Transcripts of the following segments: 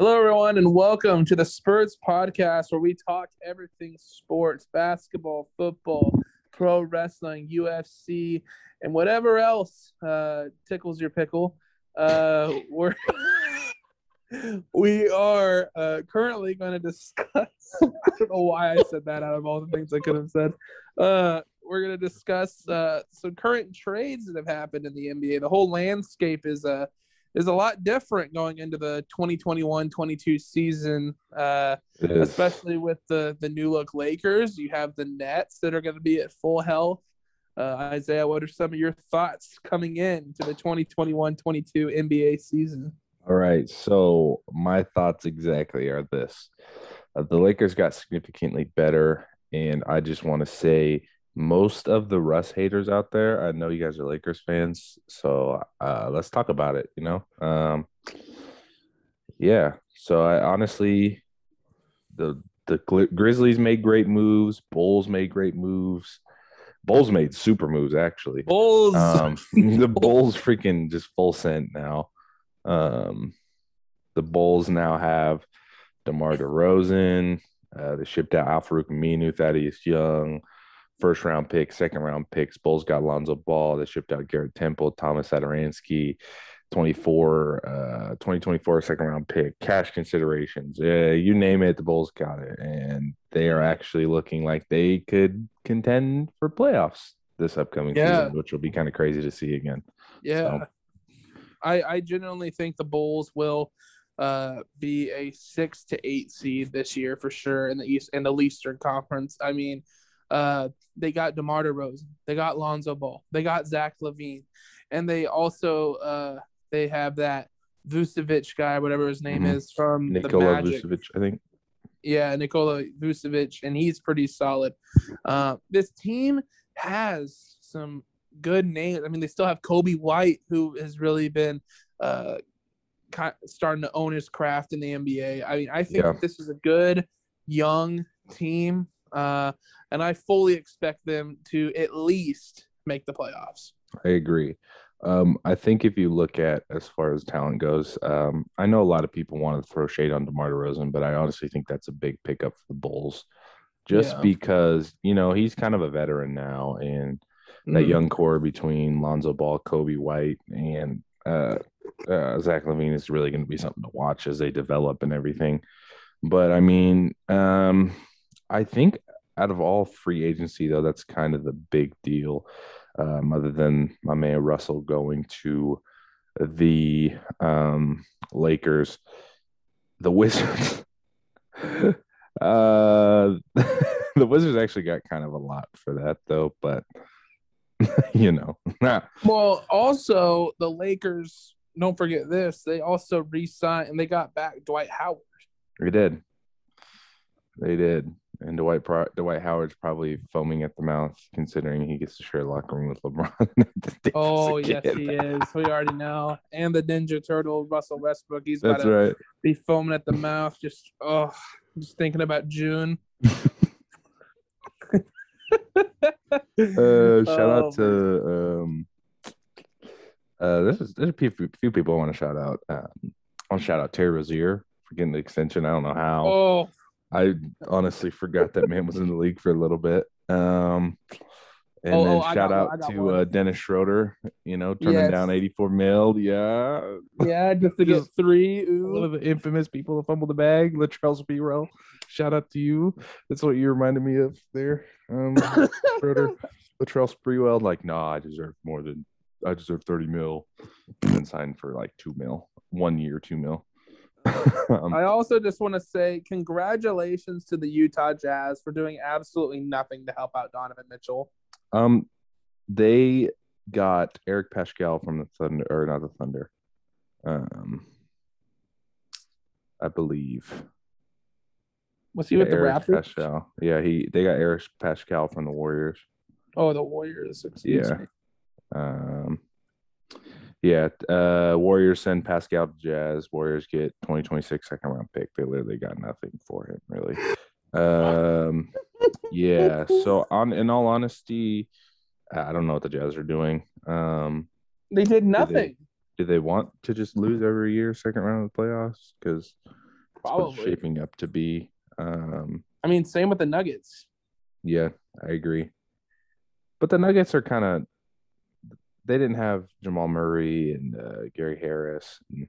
Hello, everyone, and welcome to the Spurs podcast where we talk everything sports, basketball, football, pro wrestling, UFC, and whatever else uh, tickles your pickle. Uh, we're we are uh, currently going to discuss. I don't know why I said that out of all the things I could have said. Uh, we're going to discuss uh, some current trades that have happened in the NBA. The whole landscape is uh, is a lot different going into the 2021-22 season, uh, especially with the the new look Lakers. You have the Nets that are going to be at full health. Uh, Isaiah, what are some of your thoughts coming in to the 2021-22 NBA season? All right, so my thoughts exactly are this: uh, the Lakers got significantly better, and I just want to say most of the Russ haters out there, I know you guys are Lakers fans, so uh, let's talk about it. You know, um, yeah. So I honestly, the the Grizzlies made great moves. Bulls made great moves. Bulls made super moves actually. Bulls. Um, the Bulls freaking just full sent now. Um, the Bulls now have DeMar DeRozan. Uh, they shipped out Al-Farouq Aminu, Thaddeus Young first round pick, second round picks. Bulls got Lonzo Ball. They shipped out Garrett Temple, Thomas Satoransky, 24, uh, 2024 second round pick, cash considerations. Yeah, you name it, the Bulls got it. And they are actually looking like they could contend for playoffs this upcoming yeah. season, which will be kind of crazy to see again. Yeah. So. I, I genuinely think the Bulls will uh, be a six to eight seed this year for sure in the East in the Eastern Conference. I mean, uh, they got DeMar DeRozan, they got Lonzo Ball, they got Zach LaVine, and they also uh, they have that Vucevic guy, whatever his name mm-hmm. is, from Nikola Vucevic, I think. Yeah, Nikola Vucevic, and he's pretty solid. Uh, this team has some good names. I mean, they still have Coby White, who has really been uh, starting to own his craft in the NBA. I mean, I think yeah. this is a good young team uh, and I fully expect them to at least make the playoffs. I agree. Um, I think if you look at as far as talent goes, um, I know a lot of people want to throw shade on DeMar DeRozan, but I honestly think that's a big pickup for the Bulls, just yeah. because you know he's kind of a veteran now, and mm-hmm. that young core between Lonzo Ball, Coby White, and uh, uh, Zach LaVine is really going to be something to watch as they develop and everything. But I mean, um, I think out of all free agency, though, that's kind of the big deal. Um, other than my man Russell going to the um, Lakers, the Wizards. uh, the Wizards actually got kind of a lot for that, though, but you know. well, also the Lakers. Don't forget this. They also re-signed and they got back Dwight Howard. They did. They did. And Dwight Pro- Dwight Howard's probably foaming at the mouth, considering he gets to share a locker room with LeBron. oh yes, he is. We already know. And the Ninja Turtle, Russell Westbrook. He's That's right. Be foaming at the mouth. Just oh, just thinking about June. uh, shout oh, out to um, uh, this is there's a few, few people I want to shout out. Um, I want to shout out Terry Rozier for getting the extension. I don't know how. Oh, I honestly forgot that man was in the league for a little bit. Um, and oh, then oh, shout out to uh, Dennis Schroeder, you know, turning yes. down 84 mil. Yeah. Yeah, just to get three. Ooh. One of the infamous people to fumble the bag, Latrell Sprewell. Shout out to you. That's what you reminded me of there. Um, Schroeder, Latrell Sprewell, like, nah, I deserve more than, I deserve 30 mil. And signed for like two mil, one year, two mil. um, I also just want to say congratulations to the Utah Jazz for doing absolutely nothing to help out Donovan Mitchell. Um, they got Eric Paschall from the Thunder, or not the Thunder. Um, I believe. Was he yeah, with the Eric Raptors? Paschall. Yeah, he. They got Eric Paschall from the Warriors. Oh, the Warriors. yeah. Me. Um, yeah, uh, Warriors send Paschall to Jazz. Warriors get 2026 second round pick. They literally got nothing for him, really. Um, yeah. So on, in all honesty, I don't know what the Jazz are doing. Um, they did nothing. Do they, do they want to just lose every year, second round of the playoffs? Because Probably shaping up to be. Um, I mean, same with the Nuggets. Yeah, I agree. But the Nuggets are kind of they didn't have Jamal Murray and uh, Gary Harris. And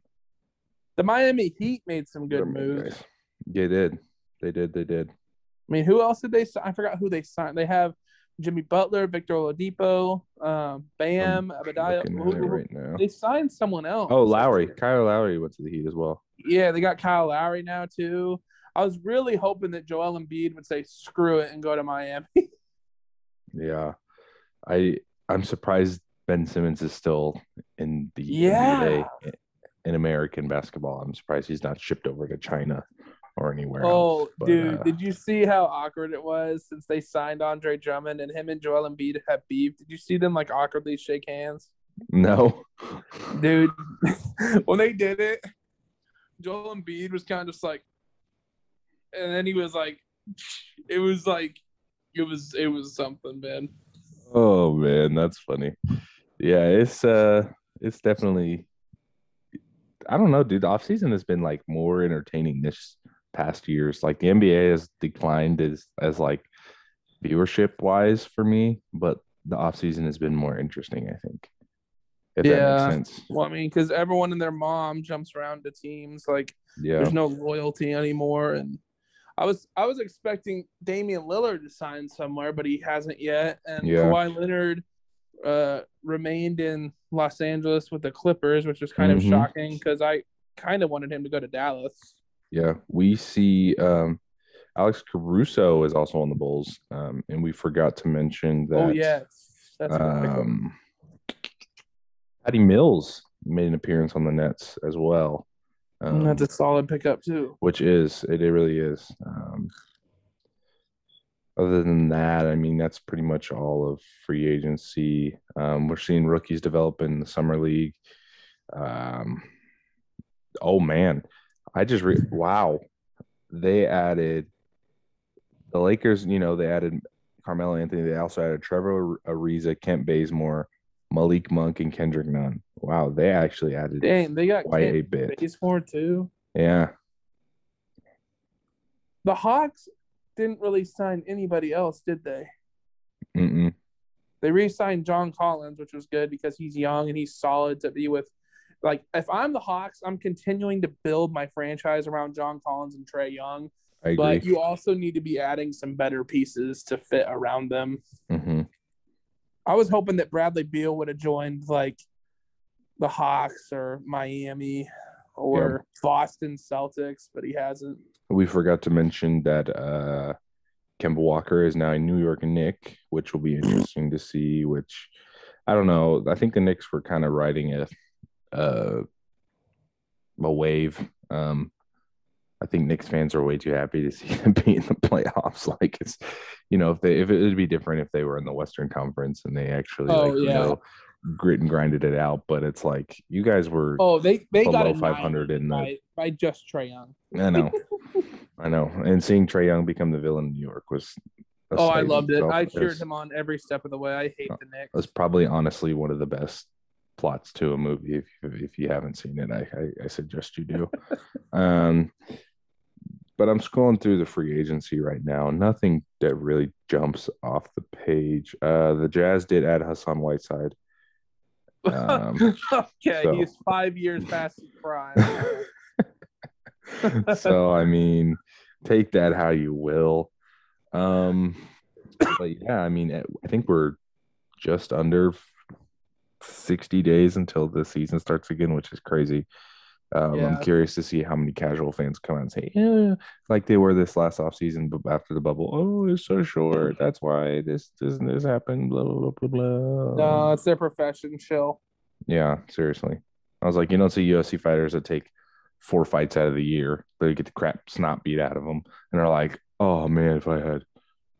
the Miami Heat made some good moves. Guys. They did. They did. They did. I mean, who else did they sign? I forgot who they signed. They have Jimmy Butler, Victor Oladipo, um, Bam, Adebayo. Right. They signed someone else. Oh, Lowry. Kyle Lowry went to the Heat as well. Yeah, they got Kyle Lowry now too. I was really hoping that Joel Embiid would say screw it and go to Miami. yeah, I I'm surprised Ben Simmons is still in the yeah. NBA in American basketball. I'm surprised he's not shipped over to China or anywhere. Oh, else. But, dude, uh, did you see how awkward it was since they signed Andre Drummond and him and Joel Embiid have beef? Did you see them like awkwardly shake hands? No, dude. when they did it, Joel Embiid was kind of just like, and then he was like, it was like, it was it was something, man. Oh man, that's funny. Yeah, it's uh, it's definitely. I don't know, dude. The off season has been like more entertaining this past years. Like the NBA has declined as as like viewership wise for me, but the off season has been more interesting. I think. If yeah. Well, I mean, because everyone and their mom jumps around to teams. Like, yeah, there's no loyalty anymore. And I was I was expecting Damian Lillard to sign somewhere, but he hasn't yet. And yeah. Kawhi Leonard uh, remained in Los Angeles with the Clippers, which was kind mm-hmm. of shocking because I kind of wanted him to go to Dallas. Yeah, we see um, Alex Caruso is also on the Bulls, um, and we forgot to mention oh, that. Oh yes, that's um, Patty Mills made an appearance on the Nets as well. Um, that's a solid pickup too. Which is it, it really is. Um, other than that, I mean, that's pretty much all of free agency. Um, we're seeing rookies develop in the summer league. Um, oh man, I just re- wow, they added the Lakers. You know, they added Carmelo Anthony. They also added Trevor Ariza, Kent Bazemore, Malik Monk, and Kendrick Nunn. Wow, they actually added. Dang, they got quite Kent a bit. Bazemore too. Yeah. The Hawks didn't really sign anybody else, did they? Mm-mm. They re-signed John Collins, which was good because he's young and he's solid to be with like if I'm the Hawks, I'm continuing to build my franchise around John Collins and Trae Young. But you also need to be adding some better pieces to fit around them. Mm-hmm. I was hoping that Bradley Beal would have joined like the Hawks or Miami or yeah. Boston Celtics, but he hasn't. We forgot to mention that uh Kemba Walker is now a New York Knick, which will be interesting to see. Which I don't know. I think the Knicks were kind of riding a uh, a wave. Um, I think Knicks fans are way too happy to see them be in the playoffs. Like it's, you know, if they if it would be different if they were in the Western Conference and they actually oh, like, yeah. you know grit and grinded it out. But it's like you guys were oh they they got five hundred in the by, by just Trae Young. I know, I know, and seeing Trae Young become the villain in New York was. Oh, I loved it. I cheered him on every step of the way. I hate the Knicks. It was probably honestly one of the best plots to a movie. If if you haven't seen it, I I, I suggest you do. um, but I'm scrolling through the free agency right now. Nothing that really jumps off the page. Uh, the Jazz did add Hassan Whiteside. Um, okay, so. he's five years past his prime. so I mean, take that how you will. Um, but yeah, I mean, I think we're just under 60 days until the season starts again, which is crazy. Um, yeah. I'm curious to see how many casual fans come out and say, yeah, like they were this last off season, but after the bubble, oh, it's so short. That's why this doesn't this happen. Blah blah blah blah. No, it's their profession. Chill. Yeah, seriously. I was like, you don't see UFC fighters that take four fights out of the year, they get the crap snot beat out of them, and they're like, oh man, if I had,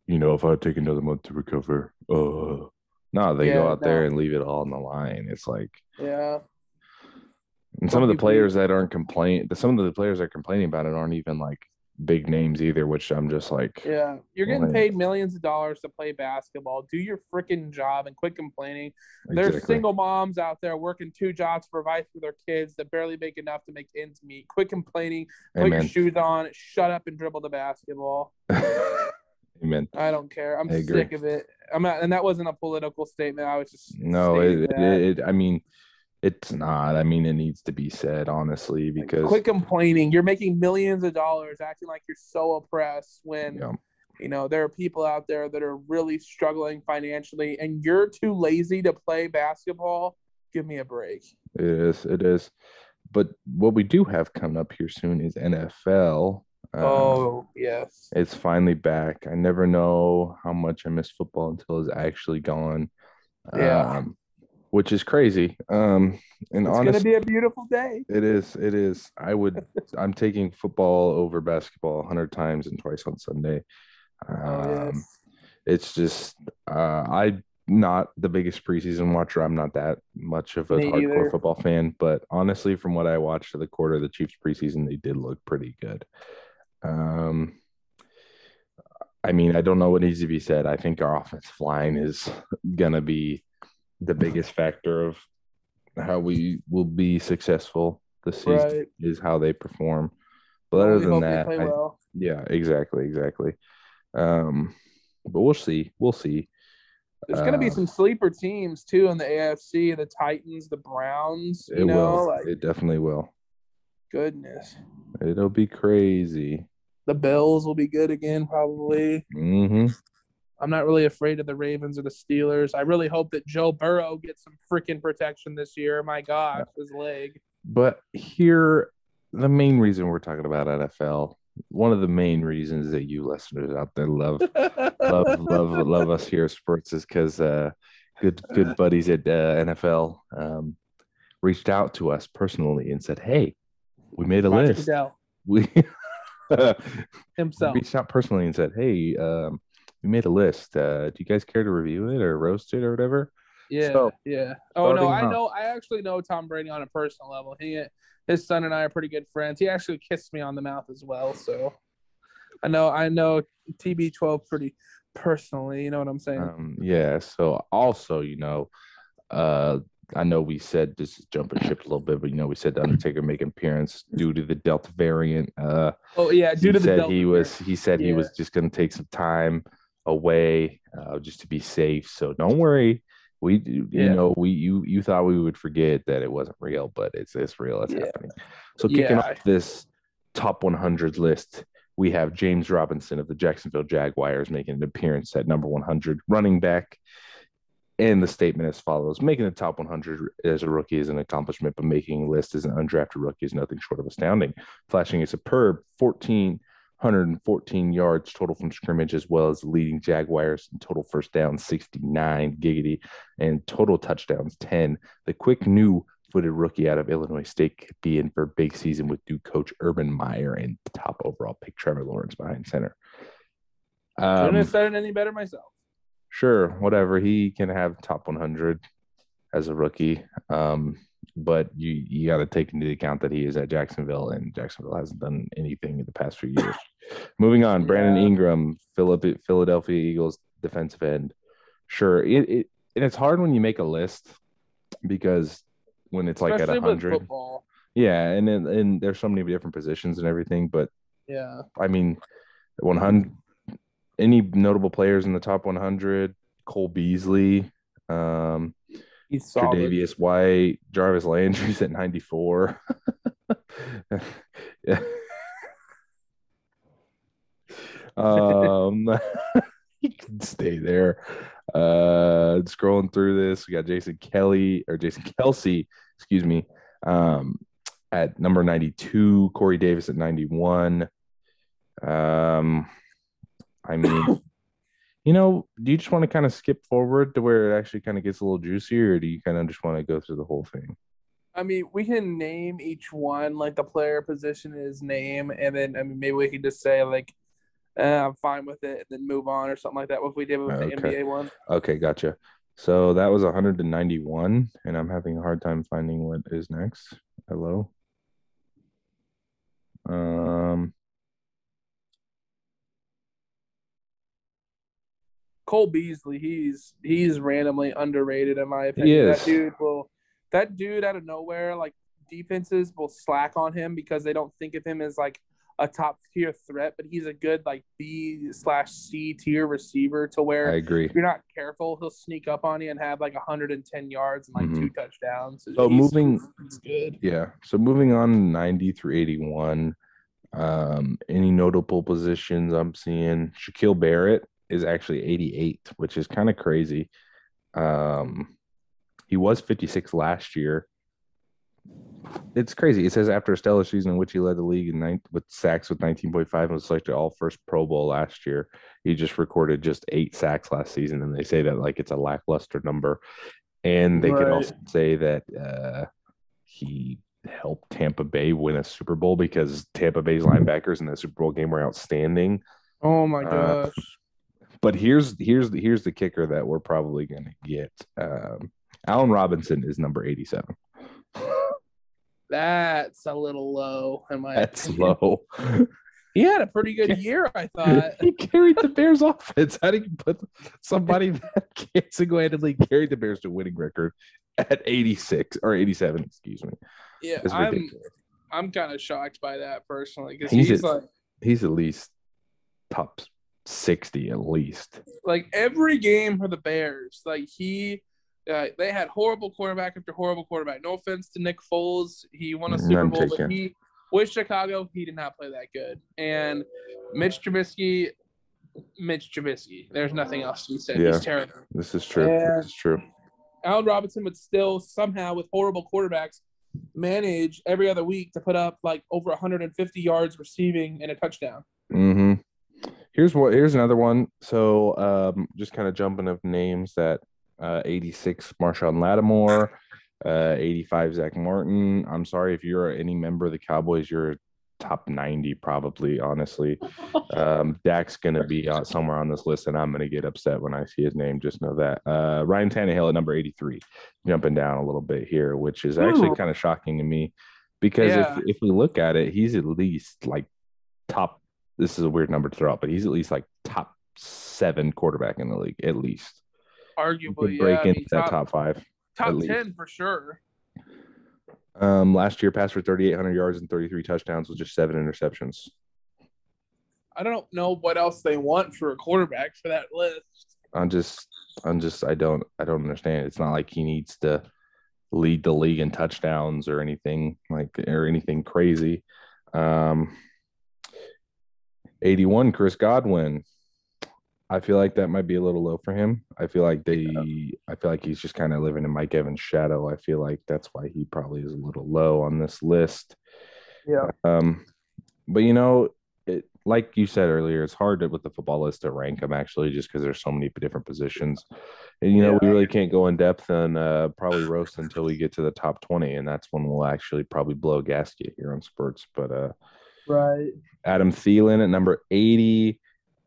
you know, if I had taken another month to recover, uh no, they yeah, go out no. there and leave it all on the line. It's like yeah. And some, some of the players that aren't complaining, some of the players that are complaining about it aren't even like big names either, which I'm just like, yeah, you're getting like, paid millions of dollars to play basketball. Do your freaking job and quit complaining. Exactly. There's single moms out there working two jobs to provide for their kids that barely make enough to make ends meet. Quit complaining. Put Amen. your shoes on. Shut up and dribble the basketball. Amen. I don't care. I'm sick of it. I'm not, and that wasn't a political statement. I was just no. It, it, it, I mean, it's not. I mean, it needs to be said honestly because quit complaining. You're making millions of dollars, acting like you're so oppressed when. Yeah. You know, there are people out there that are really struggling financially, and you're too lazy to play basketball. Give me a break. It is. It is. But what we do have coming up here soon is NFL. Um, oh yes, it's finally back. I never know how much I miss football until it's actually gone. Yeah, um, which is crazy. Um, and it's honestly, gonna be a beautiful day. It is. It is. I would. I'm taking football over basketball a hundred times and twice on Sunday. Um, yes. It's just uh, I not the biggest preseason watcher. I'm not that much of a Me hardcore either. football fan, but honestly, from what I watched of the quarter of the Chiefs preseason, they did look pretty good. Um, I mean, I don't know what needs to be said. I think our offensive line is gonna be the biggest factor of how we will be successful this season right. is how they perform. But well, other than that, I, well. yeah, exactly, exactly. Um, but we'll see. We'll see. There's uh, going to be some sleeper teams too in the AFC. The Titans, the Browns. You it know, will. Like, it definitely will. Goodness, it'll be crazy. The Bills will be good again, probably. Mm-hmm. I'm not really afraid of the Ravens or the Steelers. I really hope that Joe Burrow gets some freaking protection this year. My gosh, his leg. But here, the main reason we're talking about NFL, one of the main reasons that you listeners out there love, love, love, love us here at Sports is because uh, good, good buddies at uh, NFL um, reached out to us personally and said, "Hey, we made a Roger list. Goodell. We himself reached out personally and said, "Hey." Um, we made a list. Uh, do you guys care to review it or roast it or whatever? Yeah, so, yeah. Oh no, I know. I actually know Tom Brady on a personal level. He, his son, and I are pretty good friends. He actually kissed me on the mouth as well. So, I know. I know TB12 pretty personally. You know what I'm saying? Um, yeah. So also, you know, uh, I know we said this is jumping ship a little bit, but you know we said the Undertaker make appearance due to the Delta variant. Uh, oh yeah, due to the Delta he was he said yeah. he was just going to take some time away uh, just to be safe. So don't worry. We you yeah. know we you you thought we would forget that it wasn't real, but it's it's real. It's yeah. happening. So kicking yeah. off this top 100 list, we have James Robinson of the Jacksonville Jaguars making an appearance at number 100, running back. And the statement as follows: Making the top 100 as a rookie is an accomplishment, but making a list as an undrafted rookie is nothing short of astounding. Flashing a superb 14 114 yards total from scrimmage, as well as leading Jaguars in total first down 69 giggity and total touchdowns 10. The quick new footed rookie out of Illinois State could be in for a big season with new coach Urban Meyer and the top overall pick Trevor Lawrence behind center. Um, Couldn't have said it any better myself. Sure, whatever. He can have top 100 as a rookie. Um, but you you got to take into account that he is at Jacksonville and Jacksonville hasn't done anything in the past few years. Moving on, Brandon yeah. Ingram, Philadelphia Eagles defensive end. Sure, it, it and it's hard when you make a list because when it's Especially like at hundred, yeah, and then and there's so many different positions and everything. But yeah, I mean, one hundred. Any notable players in the top 100? Cole Beasley, um, He's solid. Tre'Davious White, Jarvis Landry's at 94. yeah. um, he can stay there. Uh, scrolling through this, we got Jason Kelly or Jason Kelce, excuse me, um, at number 92, Corey Davis at 91. Um, I mean, you know, do you just want to kind of skip forward to where it actually kind of gets a little juicier, or do you kind of just want to go through the whole thing? I mean, we can name each one, like the player position is name, and then I mean maybe we can just say like uh, I'm fine with it, and then move on or something like that. What we did with okay. the NBA one? Okay, gotcha. So that was 191, and I'm having a hard time finding what is next. Hello. Um, Cole Beasley, he's he's randomly underrated in my opinion. That dude will that dude out of nowhere, like defenses will slack on him because they don't think of him as like a top tier threat, but he's a good like B slash C tier receiver to where I agree. If you're not careful, he'll sneak up on you and have like 110 yards and like mm-hmm. two touchdowns. So, moving, good. Yeah. So moving on 90 through 81. Um, any notable positions I'm seeing? Shaquille Barrett is actually 88, which is kind of crazy. Um, he was 56 last year it's crazy. It says after a stellar season in which he led the league in nine, with sacks with 19.5 and was selected all first Pro Bowl last year. He just recorded just eight sacks last season, and they say that like it's a lackluster number. And they right. could also say that uh, he helped Tampa Bay win a Super Bowl because Tampa Bay's linebackers in the Super Bowl game were outstanding. Oh my uh, gosh! Uh, but here's here's the here's the kicker that we're probably going to get. Um, Allen Robinson is number 87. That's a little low. In my That's opinion. low. He had a pretty good year, I thought. he carried the Bears offense. How do you put somebody that can't single-handedly carry the Bears to winning record at 86 or 87, excuse me? Yeah, I'm I'm kind of shocked by that personally because he's, he's at, like he's at least top 60 at least. Like every game for the Bears, like he uh, they had horrible quarterback after horrible quarterback. No offense to Nick Foles, he won a Super Bowl, but he with Chicago he did not play that good. And Mitch Trubisky, Mitch Trubisky. There's nothing else to be said. Yeah, He's terrible. This is true. And this is true. Allen Robinson would still somehow, with horrible quarterbacks, manage every other week to put up like over 150 yards receiving and a touchdown. Here's what. Here's another one. So, um, just kind of jumping of names that uh, 86 Marshon Lattimore, uh, 85 Zach Martin. I'm sorry if you're any member of the Cowboys, you're top 90 probably honestly um Dak's gonna be uh, somewhere on this list and i'm gonna get upset when i see his name just know that uh ryan Tannehill at number 83 jumping down a little bit here which is actually kind of shocking to me because yeah. if, if we look at it he's at least like top this is a weird number to throw out but he's at least like top seven quarterback in the league at least arguably break yeah, into that top five. Top ten for sure. Um, last year passed for 3,800 yards and 33 touchdowns with just seven interceptions. I don't know what else they want for a quarterback for that list. I'm just, I'm just, I don't, I don't understand. It's not like he needs to lead the league in touchdowns or anything like, or anything crazy. Um, 81, Chris Godwin. I feel like that might be a little low for him. I feel like they, yeah. I feel like he's just kind of living in Mike Evans' shadow. I feel like that's why he probably is a little low on this list. Yeah. Um, but you know, it like you said earlier, it's hard to, with the football list to rank them actually, just because there's so many different positions, and you know, yeah. we really can't go in depth and uh, probably roast until we get to the top twenty, and that's when we'll actually probably blow a gasket here on Spurts. But uh, right, Adam Thielen at number eighty.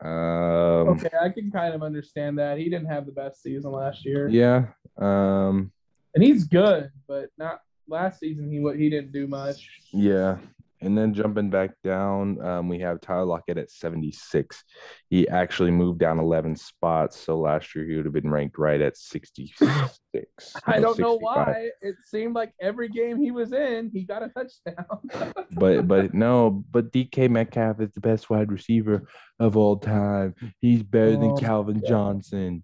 Um, okay, I can kind of understand that. He didn't have the best season last year. Yeah. Um, and he's good, but not last season. He what he didn't do much. Yeah. And then jumping back down, um, we have Tyler Lockett at 76. He actually moved down 11 spots. So last year he would have been ranked right at 66. I don't know why. It seemed like every game he was in, he got a touchdown. but but no, but DK Metcalf is the best wide receiver of all time. He's better oh, than Calvin. Johnson.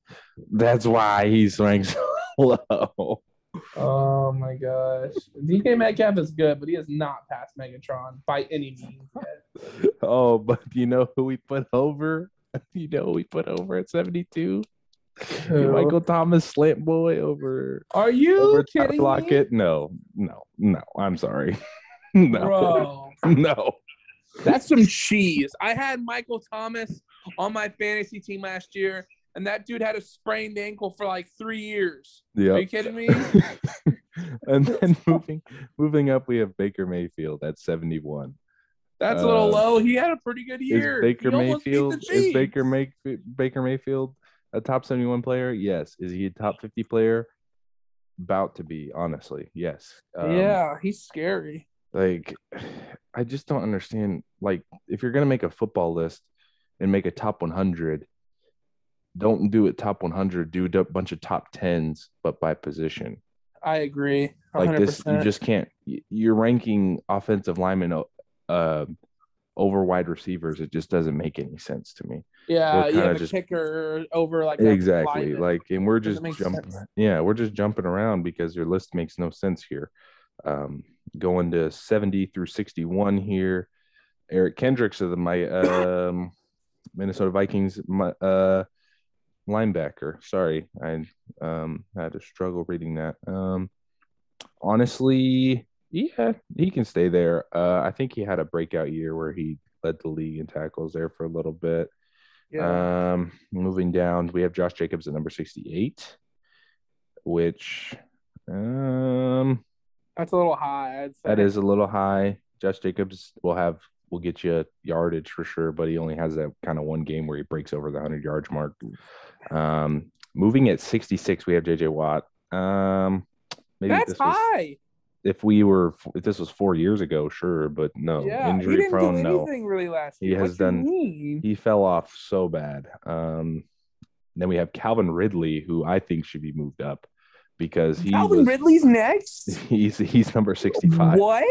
That's why he's ranked so low. Oh my gosh. DK Metcalf is good, but he has not passed Megatron by any means yet. Oh, but you know who we put over? You know who we put over at 72? Michael Thomas slant boy over. Are you over kidding Lockett? Me? No, no, no. I'm sorry. no. Bro. No. That's some cheese. I had Michael Thomas on my fantasy team last year and that dude had a sprained ankle for like three years. Yeah. Are you kidding me? and then moving moving up, we have Baker Mayfield at 71. That's a little uh, low. He had a pretty good year. Is Baker Mayfield is Baker May, Baker Mayfield a top 71 player? Yes. Is he a top 50 player? About to be, honestly. Yes. Um, yeah, he's scary. Like, I just don't understand. Like, if you're gonna make a football list and make a top 100, don't do it top 100. Do a bunch of top tens, but by position. I agree. 100%. Like this, you just can't. You're ranking offensive linemen uh, over wide receivers. It just doesn't make any sense to me. Yeah, you have just, a kicker over like exactly like, and we're just jumping. Yeah, we're just jumping around because your list makes no sense here. Um, going to 70 through 61 here. Eric Kendricks of the my um, Minnesota Vikings my, uh, linebacker. Sorry, I um, had to struggle reading that. Um, honestly, yeah, he can stay there. Uh, I think he had a breakout year where he led the league in tackles there for a little bit. Yeah. Um, moving down, we have Josh Jacobs at number 68, which um that's a little high. That is a little high. Josh Jacobs will have will get you yardage for sure, but he only has that kind of one game where he breaks over the 100 yards mark. Um, moving at 66, we have JJ Watt. Um, maybe that's high. Was, if we were if this was four years ago, sure, but no yeah, injury prone. no, really last year. He has done. He fell off so bad. Um, then we have Calvin Ridley, who I think should be moved up because he Calvin was, Ridley's next. He's he's number sixty five. What,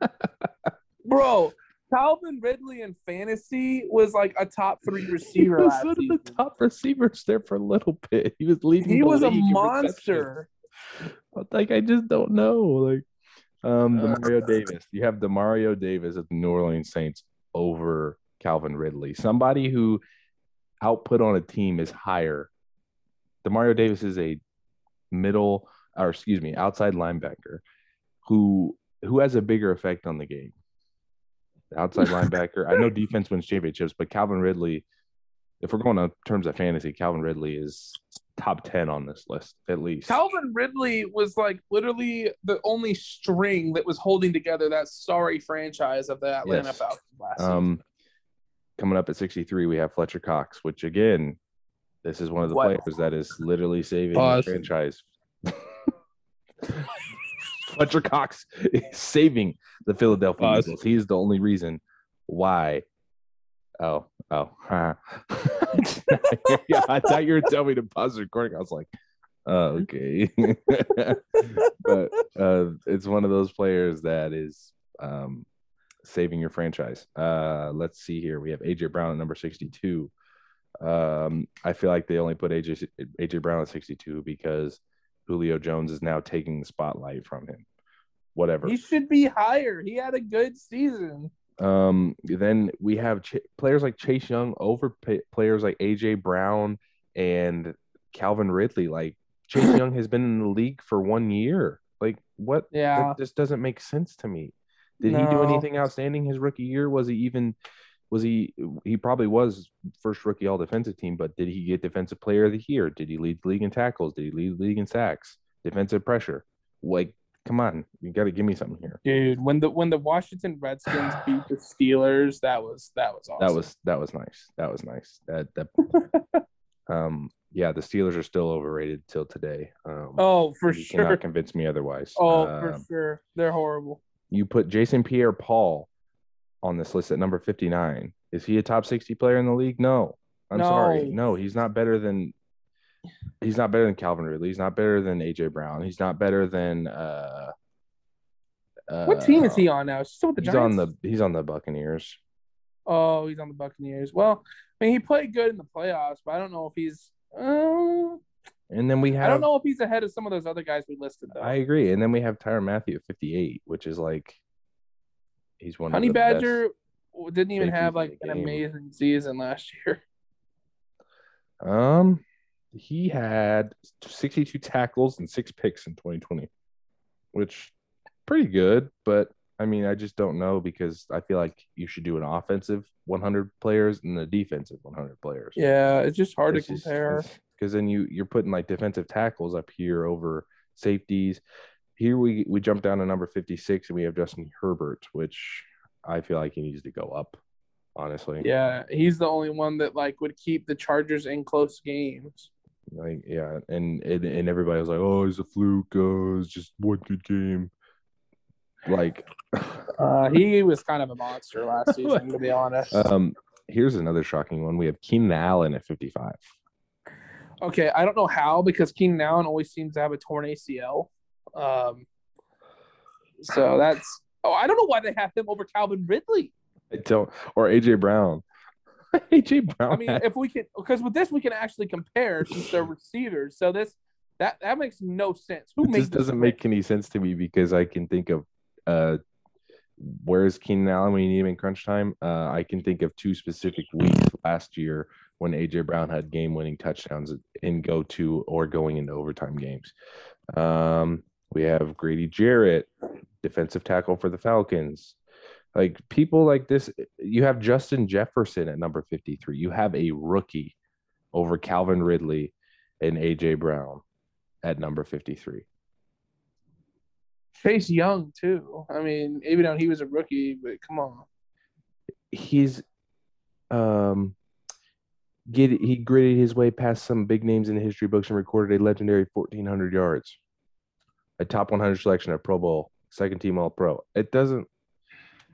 bro? Calvin Ridley in fantasy was like a top three receiver. he was one of the top receivers there for a little bit. He was leading. He was a monster like I just don't know. Like um the uh, Mario Davis. You have Demario Davis of the New Orleans Saints over Calvin Ridley. Somebody who output on a team is higher. Demario Davis is a middle or excuse me, outside linebacker who who has a bigger effect on the game. The outside linebacker. I know defense wins championships, but Calvin Ridley, if we're going on terms of fantasy, Calvin Ridley is top 10 on this list at least. Calvin Ridley was like literally the only string that was holding together that sorry franchise of the Atlanta yes. Falcons last um, season. Coming up at 63, we have Fletcher Cox, which again, this is one of the what? players that is literally saving Pause. the franchise. Fletcher Cox is saving the Philadelphia Pause. Eagles. He is the only reason why Oh, oh. yeah, I thought you were telling me to pause the recording. I was like, oh, okay. but uh, it's one of those players that is um, saving your franchise. Uh, let's see here. We have AJ Brown at number 62. Um, I feel like they only put AJ AJ Brown at 62 because Julio Jones is now taking the spotlight from him. Whatever. He should be higher. He had a good season. Um, then we have ch- players like Chase Young over p- players like AJ Brown and Calvin Ridley. Like Chase Young has been in the league for one year. Like what? Yeah, that just doesn't make sense to me. Did no. he do anything outstanding his rookie year? Was he even? Was he? He probably was first rookie all defensive team, but did he get defensive player of the year? Did he lead the league in tackles? Did he lead the league in sacks? Defensive pressure? Like come on, you got to give me something here, dude. When the when the Washington Redskins beat the Steelers, that was that was awesome. That was that was nice. That was nice. That that um yeah, the Steelers are still overrated till today. Um, oh, for you sure. Cannot convince me otherwise. Oh, um, for sure, they're horrible. You put Jason Pierre-Paul on this list at number fifty nine. Is he a top sixty player in the league? No. I'm no. sorry. No, he's not better than he's not better than Calvin Ridley. He's not better than AJ Brown. He's not better than uh, uh what team is he on now? Still with the he's Giants? on the he's on the Buccaneers. Oh, he's on the Buccaneers. Well, I mean, he played good in the playoffs, but I don't know if he's. Uh, and then we have. I don't know if he's ahead of some of those other guys we listed. Though. I agree. And then we have Tyrann Mathieu at 58, which is like he's one. Honey Badger didn't even have like an amazing season last year. Um, he had 62 tackles and six picks in 2020, which pretty good. But I mean, I just don't know because I feel like you should do an offensive 100 players and the defensive 100 players. Yeah, it's just hard it's to compare. Because then you you're putting like defensive tackles up here over safeties. Here we we jump down to number 56 and we have Justin Herbert, which I feel like he needs to go up honestly. Yeah, he's the only one that like would keep the Chargers in close games. Like yeah, and and, and everybody was like, "Oh, it's a fluke. Oh, it's just one good game." Like, uh, he was kind of a monster last season, to be honest. Um, here's another shocking one. We have Keenan Allen at 55. Okay, I don't know how because Keenan Allen always seems to have a torn ACL. Um, so that's oh, I don't know why they have him over Calvin Ridley. I don't, or AJ Brown. AJ Brown. I mean, if we can, because with this we can actually compare since they're receivers. So this that that makes no sense. Who it makes just doesn't make any sense to me because I can think of uh where's Keenan Allen when you need him in crunch time? Uh, I can think of two specific weeks last year when AJ Brown had game winning touchdowns in go to or going into overtime games. Um, we have Grady Jarrett, defensive tackle for the Falcons. Like people like this, you have Justin Jefferson at number 53. You have a rookie over Calvin Ridley and AJ Brown at number 53. Chase Young too. I mean, even though he was a rookie, but come on. He's um get he gritted his way past some big names in the history books and recorded a legendary 1400 yards. A top 100 selection at Pro Bowl, second team All Pro. It doesn't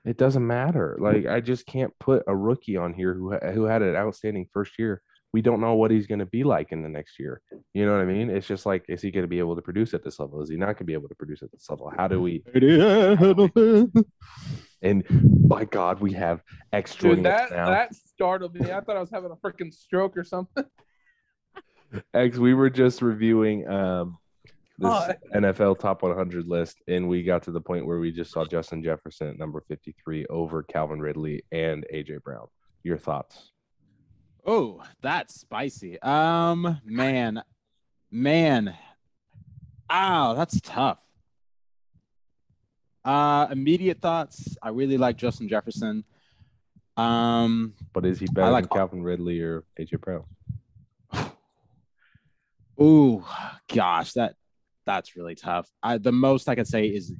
it doesn't matter. Like I just can't put a rookie on here who who had an outstanding first year we don't know what he's going to be like in the next year. You know what I mean? It's just like, is he going to be able to produce at this level? Is he not going to be able to produce at this level? How do we? and by God, we have extra. Dude, that now. that startled me. I thought I was having a freaking stroke or something. X, we were just reviewing um, this oh. NFL top 100 list, and we got to the point where we just saw Justin Jefferson at number 53 over Calvin Ridley and AJ Brown. Your thoughts? Oh, that's spicy. Um, man, man. Ow, that's tough. Uh, immediate thoughts. I really like Justin Jefferson. Um, but is he better like, than Calvin Ridley or AJ Brown? Ooh, gosh, that that's really tough. I, the most I could say is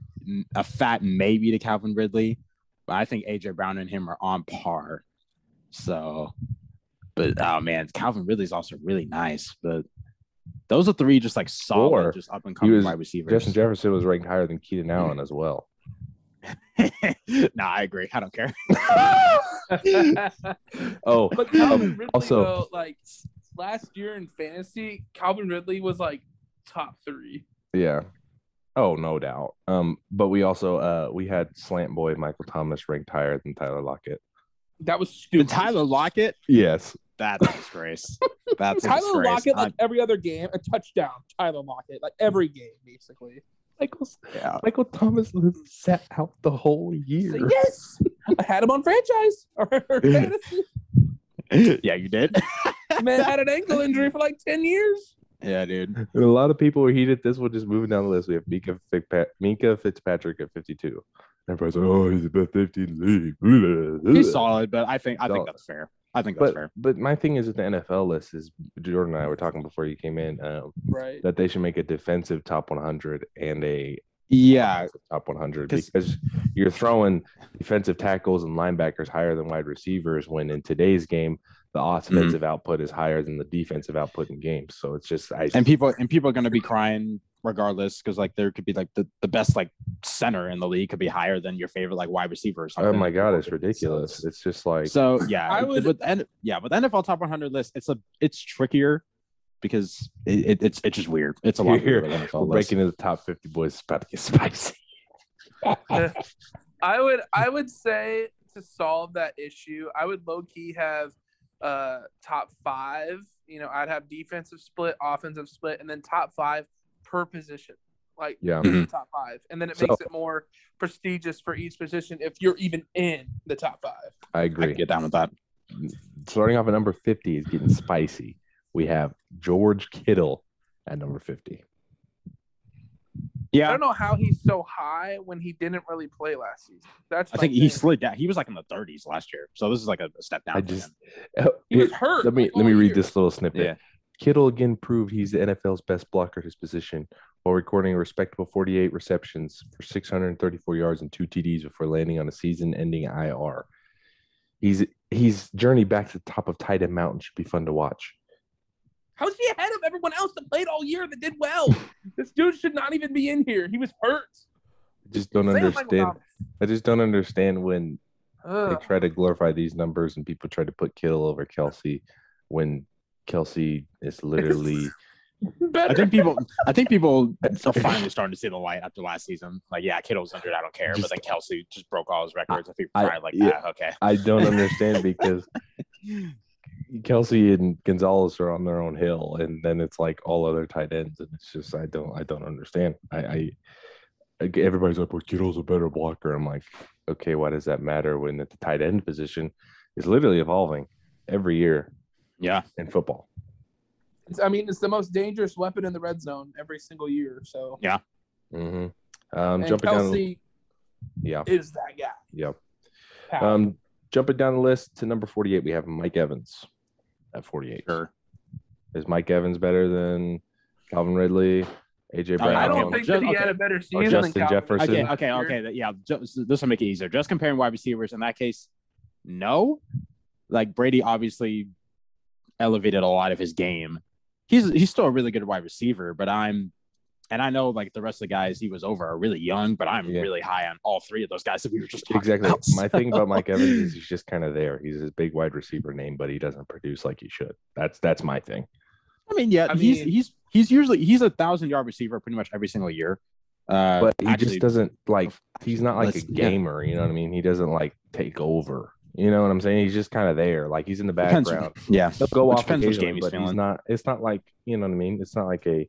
a fat maybe to Calvin Ridley, but I think AJ Brown and him are on par. So but oh man, Calvin Ridley's also really nice. But those are three just like solid, Four. just up and coming wide receivers. Justin Jefferson was ranked higher than Keenan Allen as well. nah, I agree. I don't care. oh, but Calvin um, Ridley, also though, like last year in fantasy, Calvin Ridley was like top three. Yeah. Oh, no doubt. Um, but we also uh we had slant boy Michael Thomas ranked higher than Tyler Lockett. That was stupid. Tyler Lockett? Yes. That's a disgrace. That's Tyler disgrace. Lockett, like every other game, a touchdown. Tyler Lockett, like every game, basically. Michael, yeah. Michael Thomas sat out the whole year. So yes, I had him on franchise yeah, you did. Man had an ankle injury for like ten years. Yeah, dude. And a lot of people were heated. This one just moving down the list. We have Minkah, Minkah Fitzpatrick at 52. Everybody's like, "Oh, he's the best safety in the league." He's solid, but I think I think that's fair. I think that's but, fair. But my thing is with the NFL list is Jordan and I were talking before you came in, um, right? That they should make a defensive top 100 and a yeah top 100 because you're throwing defensive tackles and linebackers higher than wide receivers when in today's game the offensive mm-hmm. output is higher than the defensive output in games. So it's just I and people and people are going to be crying regardless because like there could be like the, the best like center in the league could be higher than your favorite like wide receiver or something. Oh my god, it's ridiculous. So it's, just like so yeah. I would with and yeah with NFL top 100 list, it's a it's trickier because it, it it's it's just weird. It's a lot here. NFL breaking into the top 50 boys is about to get spicy. I would I would say to solve that issue, I would low key have uh top five. You know, I'd have defensive split, offensive split, and then top five per position. Like yeah, mm-hmm. top five, and then it makes so, it more prestigious for each position if you're even in the top five. I agree. I get down with that. Starting off at number fifty is getting spicy. We have George Kittle at number fifty. Yeah, I don't know how he's so high when he didn't really play last season. That's I think thing. he slid down. He was like in the 30s last year, so this is like a, a step down. I just uh, he was hurt. Let me like let me read year. this little snippet. Yeah. Kittle again proved he's the NFL's best blocker at his position while recording a respectable 48 receptions for 634 yards and two TDs before landing on a season-ending IR. He's he's journey back to the top of tight end mountain should be fun to watch. How's he ahead of everyone else that played all year that did well? this dude should not even be in here. He was hurt. I just don't understand. I just don't understand when Ugh. they try to glorify these numbers and people try to put Kittle over Kelce when Kelce is literally. I think people, I think people are finally starting to see the light after last season. Like, yeah, Kittle's injured, I don't care, Just- but then Kelce just broke all his records. I think I- probably like, yeah. ah, okay, I don't understand because Kelce and Gonzalez are on their own hill, and then it's like all other tight ends, and it's just I don't I don't understand. I, I I- everybody's like, "Well, Kittle's a better blocker." I'm like, okay, why does that matter when at the tight end position is literally evolving every year yeah, in football? It's, I mean, it's the most dangerous weapon in the red zone every single year. So yeah, Mm-hmm. Um, and jumping down, Kelce yeah, is that guy. yep. Power. Um, jumping down the list to number 48, we have Mike Evans at 48. sure. Is Mike Evans better than Calvin Ridley, AJ I Brown? I don't think just- that he had a better season than Justin Calvin Jefferson. Okay, okay, okay. th- Yeah, just, this will make it easier. Just comparing wide receivers in that case, no. Like Brady obviously elevated a lot of his game. He's he's still a really good wide receiver, but I'm and I know like the rest of the guys he was over are really young, but I'm Yeah. really high on all three of those guys that we were just talking Exactly. about. My thing about Mike Evans is he's just kind of there. He's a big wide receiver name, but he doesn't produce like he should. That's that's my thing. I mean, yeah, I he's mean- he's he's usually he's a thousand yard receiver pretty much every single year. Uh, But he actually, just doesn't like. He's not like a let's- yeah. gamer. You know what I mean? He doesn't like take over. You know what I'm saying? He's just kind of there. Like he's in the depends- background. Yeah, He'll go It off occasionally, game he's but he's feeling. not. It's not like you know what I mean. It's not like a.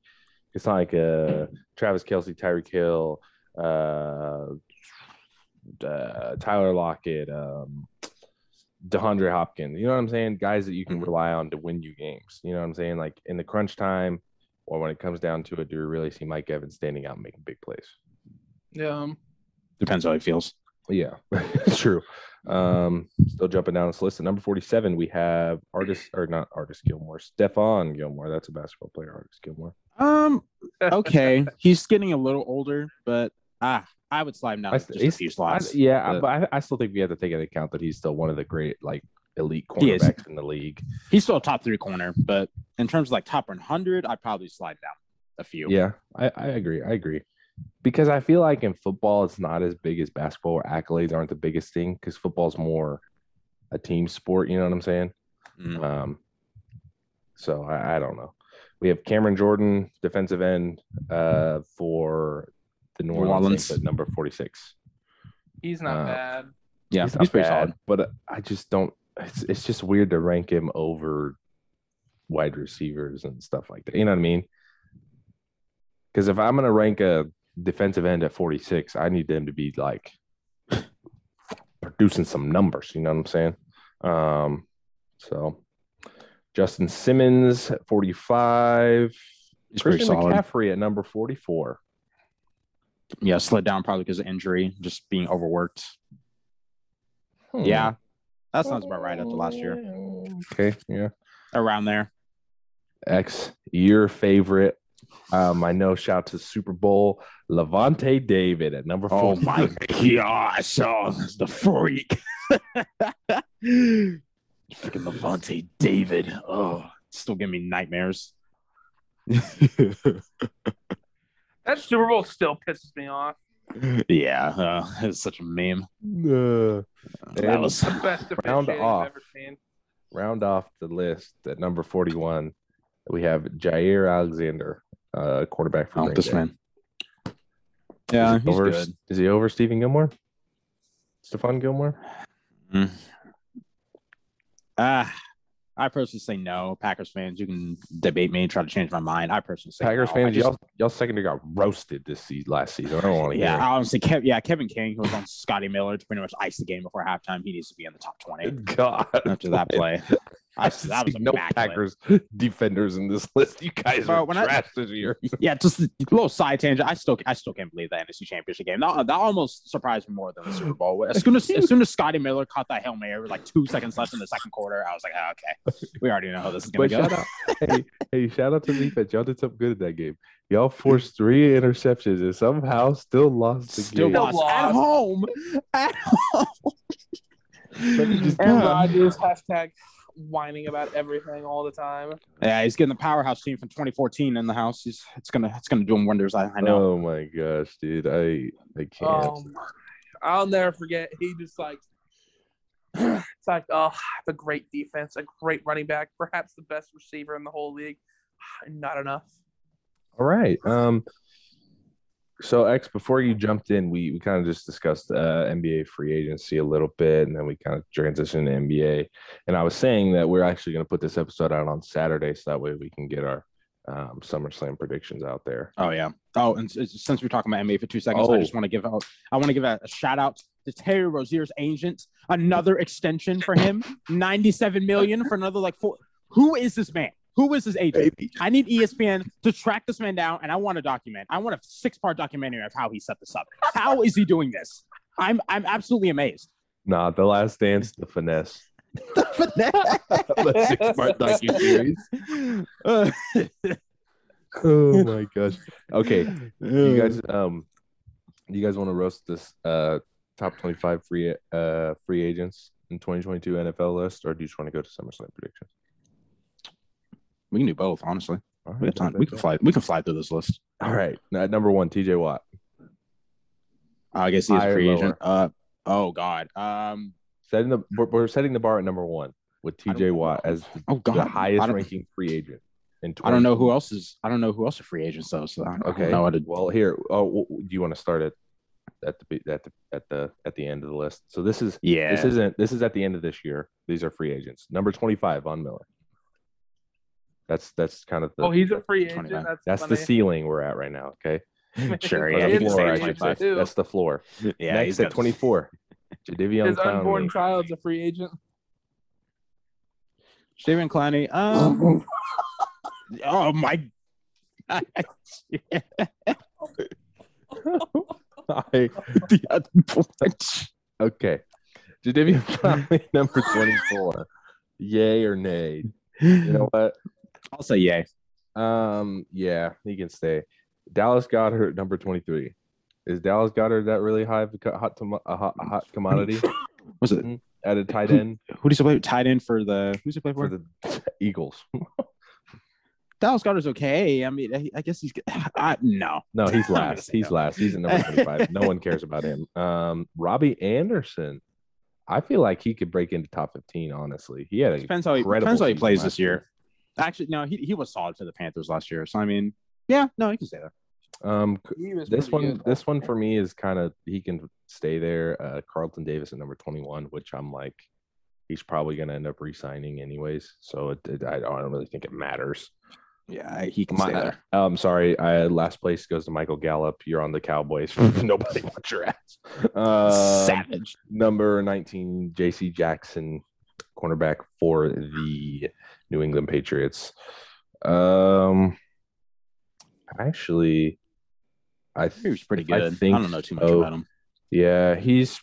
It's not like a Travis Kelce, Tyreek Hill, uh, uh, Tyler Lockett, um, DeAndre Hopkins. You know what I'm saying? Guys that you can Mhm. rely on to win you games. You know what I'm saying? Like in the crunch time, or when it comes down to it, do we really see Mike Evans standing out and making big plays? Yeah. um, depends how he feels. Yeah, it's true. Um, still jumping down this list. At number 47, we have Artis or not Artis Gilmore, Stephon Gilmore. That's a basketball player, Artis Gilmore. Um, okay, he's getting a little older, but ah, I would slide him down I just st- a few I- yeah, but- but I, I still think we have to take into account that he's still one of the great like elite cornerbacks in the league. He's still a top three corner, but in terms of like top 100, I'd probably slide down a few. Yeah, I, I agree. I agree. Because I feel like in football, it's not as big as basketball. Where accolades aren't the biggest thing because football's more a team sport. You know what I'm saying? Mm. Um, so I, I don't know. We have Cameron Jordan, defensive end, uh, for the New New Orleans, Orleans. Saints at number 46. He's not Uh, bad. Yeah, he's, he's, pretty bad, solid. but uh, I just don't. It's it's just weird to rank him over wide receivers and stuff like that. You know what I mean? Because if I'm gonna rank a defensive end at 46, I need them to be like producing some numbers. You know what I'm saying? Um, so Justin Simmons at 45, He's pretty Christian solid. McCaffrey at number 44. Yeah, slid down probably because of injury, just being overworked. Hmm. Yeah, that sounds about right after last year. Okay, yeah. Around there. X, your favorite. Um, I know. Shout to Super Bowl Lavonte David at number four. Oh my gosh! Oh, the freak. Freaking Lavonte David. Oh, still giving me nightmares. That Super Bowl still pisses me off. yeah, uh, it's such a meme. Uh, that was The best Round off. Ever seen. round off the list at number forty-one. We have Jaire Alexander, uh, quarterback for oh, Green this Bay. man. Is Yeah, he he's over, good. Is he over Stephen Gilmore? Stephon Gilmore? Ah, I personally say no. Packers fans, you can debate me, try to change my mind. I personally say Packers no. fans, just- y'all y'all secondary got roasted this season, last season. I don't want to yeah, hear. I honestly, Kev, yeah, Kevin King, who was on Scotty Miller to pretty much ice the game before halftime. He needs to be in the top twenty. God, after that play. I I, that was no immaculate. Packers defenders in this list. You guys Bro, are when I- trash this year. Yeah, just a little side tangent. I still, I still can't believe that NFC Championship game. That, that almost surprised me more than the Super Bowl. As soon as, as soon as Scotty Miller caught that hail mary, with like two seconds left in the second quarter, I was like, oh, okay, we already know how this is gonna But go. shout out, hey, hey, shout out to the defense. Y'all did something good in that game. Y'all forced three interceptions and somehow still lost the Still game. lost at home. At home. just- Aaron Rodgers hashtag whining about everything all the time. Yeah, he's getting the powerhouse team from 2014 in the house. He's it's gonna it's gonna do him wonders. I, I know. Oh my gosh, dude. I I can't. Um, I'll never forget. He just like it's like, oh, a great defense, a great running back, perhaps the best receiver in the whole league. Not enough. All right. Um. So X, before you jumped in, we we kind of just discussed uh, NBA free agency a little bit, and then we kind of transitioned to NBA. And I was saying that we're actually going to put this episode out on Saturday, so that way we can get our um, SummerSlam predictions out there. Oh yeah. Oh, and since we're talking about NBA for two seconds, oh. I just want to give out. I want to give a, a, shout out to Terry Rozier's agents. Another extension for him, ninety-seven million for another like four. Who is this man? Who is his agent? Baby. I need ESPN to track this man down, and I want to document. I want a six-part documentary of how he set this up. How is he doing this? I'm I'm absolutely amazed. Nah, the last dance, the finesse. the finesse. the six-part docu series. oh my gosh. Okay, you guys, um, you guys want to roast this uh top twenty-five free uh free agents in 2022 NFL list, or do you just want to go to SummerSlam predictions? We can do both, honestly. Right, we have time. We can fly. We can fly through this list. All right. At number one, T.J. Watt. I guess he's a free agent. Uh, oh God. Um, setting the we're, we're, setting the bar at number one with T.J. Watt as the, oh God. the highest ranking free agent. In I don't know who else is. I don't know who else are free agents though. So I okay. know to... Well, here. Oh, do you want to start it at the at the at the at the end of the list? So this is yeah. This isn't. This is at the end of this year. These are free agents. Number twenty five, Von Miller. That's that's kind of the. Oh, he's a free agent. That's, that's the ceiling we're at right now. Okay. sure. Yeah. The floor, that's the floor. Yeah. Next at 24. Jadeveon His Clowney. unborn child's a free agent. Steven Clowney. Um, oh my. I, okay. Jadeveon Clowney, number 24. Yay or nay? You know what? I'll say yay. Um, yeah, he can stay. Dallas Goedert, number 23. Is Dallas Goedert that really high of a hot, a hot, a hot commodity? Was it mm-hmm. at a tight end? Who, who does he play? Tight end for the who's he play for? For the Eagles. Dallas Goedert's okay. I mean, I, I guess he's uh, no, no, he's last. He's no. last. He's in number twenty-five. no one cares about him. Um, Robbie Anderson. I feel like he could break into top fifteen. Honestly, he had a depends how he depends how he plays this year. Actually, no, he, he was solid for the Panthers last year. So I mean, yeah, no, he can stay there. Um, this one, good. this one for me is kind of he can stay there. Uh, Carlton Davis at number twenty one, which I'm like, he's probably going to end up re-signing anyways. So it, it, I don't really think it matters. Yeah, he can My, stay there. I'm um, sorry. I, last place goes to Michael Gallup. You're on the Cowboys. Nobody wants your ass. Uh, Savage. Number 19, J.C. Jackson, cornerback for the New England Patriots. Um, actually, I think he was pretty good. I, think I don't know too much about him. Yeah, he's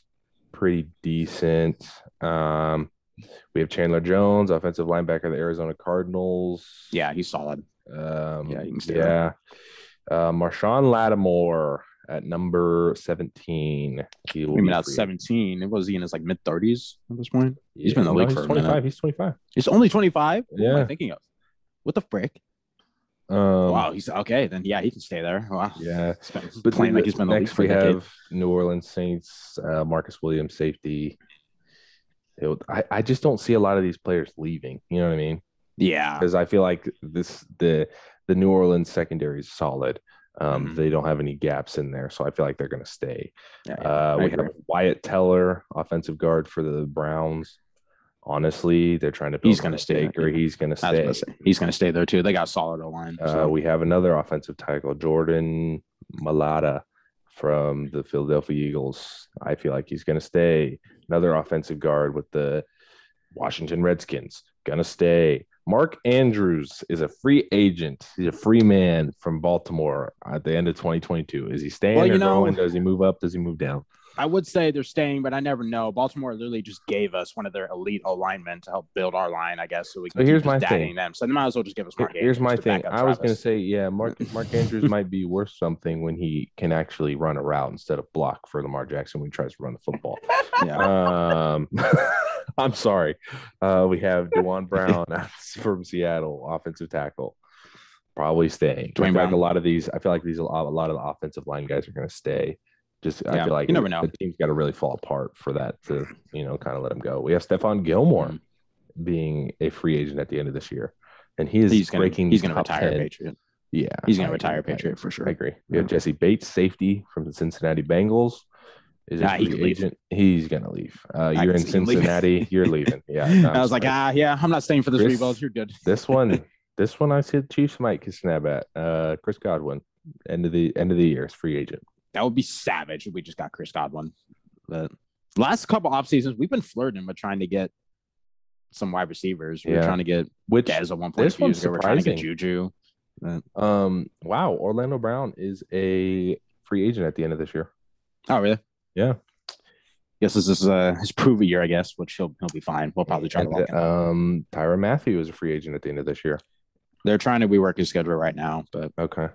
pretty decent. Um, we have Chandler Jones, offensive linebacker of the Arizona Cardinals. Yeah, he's solid. Um, yeah, you can stay yeah. Uh, Marshon Lattimore at number 17. He will I mean, at 17. It was he in his like mid 30s at this point? Yeah, he's been in the league for 25. He's 25. He's only 25? What yeah. am I thinking of? What the frick? Um, wow, he's okay. Then yeah, he can stay there. Wow. Yeah, but playing like he's been the next we have New Orleans Saints, uh, Marcus Williams, safety. I, I just don't see a lot of these players leaving. You know what I mean? Yeah, because I feel like this the the New Orleans secondary is solid. Um, mm-hmm. They don't have any gaps in there, so I feel like they're going to stay. Yeah, yeah, uh, we have Wyatt Teller, offensive guard for the Browns. Honestly, they're trying to. He's going to stay, or he's going to stay. He's going to stay there too. They got solid O line. So. Uh, we have another offensive tackle, Jordan Mailata from the Philadelphia Eagles. I feel like he's going to stay. Another offensive guard with the Washington Redskins, going to stay. Mark Andrews is a free agent. He's a free man from Baltimore at the end of 2022. Is he staying well, or know, going? Does he move up? Does he move down? I would say they're staying, but I never know. Baltimore literally just gave us one of their elite alignment to help build our line, I guess. So we can so here's my thing. them. So they might as well just give us Mark. Here's my thing. I was going to say, yeah, Mark Mark Andrews might be worth something when he can actually run a route instead of block for Lamar Jackson when he tries to run the football. yeah. Um, I'm sorry. Uh, we have Duane Brown from Seattle, offensive tackle, probably staying. Duane Brown. Like a lot of these, I feel like these a lot, of the offensive line guys are going to stay Just I feel like you never know. the team's got to really fall apart for that to you know kind of let him go. We have Stephon Gilmore Mhm. being a free agent at the end of this year, and he is He's gonna breaking. he's gonna retire 10. Patriot. Yeah, He's gonna retire agree. Patriot for sure. I agree. We have Jessie Bates, safety from the Cincinnati Bengals. Is a Nah, he free leave. agent. He's gonna leave. Uh, you're in see. Cincinnati. You're leaving. Yeah, I was like, ah, yeah, I'm not staying for this Chris- rebuild. You're good. this one, this one, I said Chiefs might snap at. Uh, Chris Godwin, end of the end of the year is free agent. That would be savage if we just got Chris Godwin. But last couple off seasons, we've been flirting with trying to get some wide receivers. We We're Yeah. trying to get Which Dez at one point. this a years one's ago. We're trying to get. Juju. Um, wow, Orlando Brown is a free agent at the end of this year. Oh, really? Yeah. Guess this is uh, his prove a year, I guess, which he'll he'll be fine. We'll probably try to And, lock him. um, Tyrann Mathieu is a free agent at the end of this year. They're trying to rework his schedule right now, but Okay.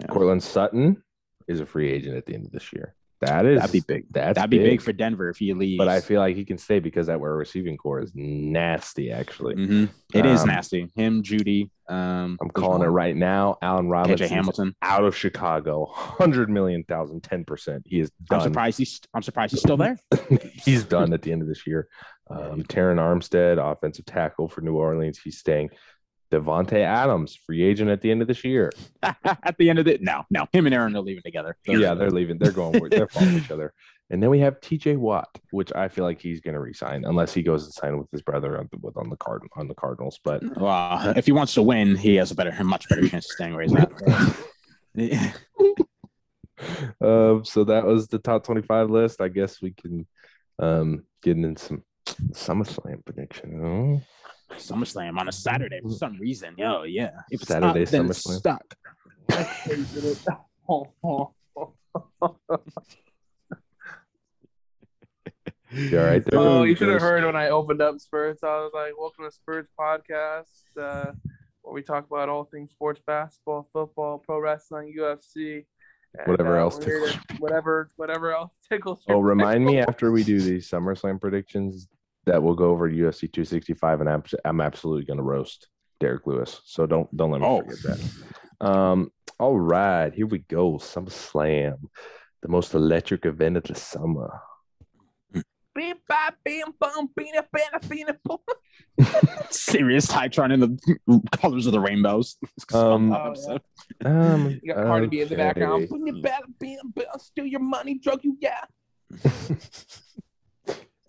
Yeah. Courtland Sutton is a free agent at the end of this year. That is that'd be big. That's That'd be big for Denver if he leaves. But I feel like he can stay because that where receiving core is nasty. Actually, Mhm. It is Um, nasty. Him, Jeudy. Um, I'm calling it right now. Allen Robinson Hamilton. out of Chicago, hundred million thousand, ten percent. He is I'm surprised he's. I'm surprised he's still there. He's done at the end of this year. Um, Terron Armstead, offensive tackle for New Orleans, he's staying. Davante Adams, free agent at the end of this year. At the end of it, no, no. Him and Aaron are leaving together. yeah, they're leaving. They're going. They're following each other. And then we have T.J. Watt, which I feel like he's going to resign unless he goes and sign with his brother on the, with on the card on the Cardinals. But Well, if he wants to win, he has a better, much better chance of staying where he's at. Um, so that was the top twenty-five list. I guess we can um get in some SummerSlam prediction. Oh, SummerSlam on a Saturday for some reason. Yo, yeah. If it's Saturday up, then it's SummerSlam. stuck. You all right there? Oh, you should have heard when I opened up Spurs. I was like, "Welcome to Spurs podcast, uh, where we talk about all things sports, basketball, football, pro wrestling, UFC, and, Whatever uh, else we're to- whatever, whatever else tickles." your Oh, remind me after we do these SummerSlam predictions that we'll go over UFC 265, and I'm I'm absolutely going to roast Derrick Lewis. So don't don't let me Oh. forget that. Um, all right, here we go. SummerSlam, the most electric event of the summer. Beep, bop, bam, bum, beana, bana, beana, boom. Serious Tytron in the colors of the rainbows. Um, Oh, yeah. Um, You got Cardi B in the background. okay. Boom, you better, bam, bam, steal your money, drug you, yeah.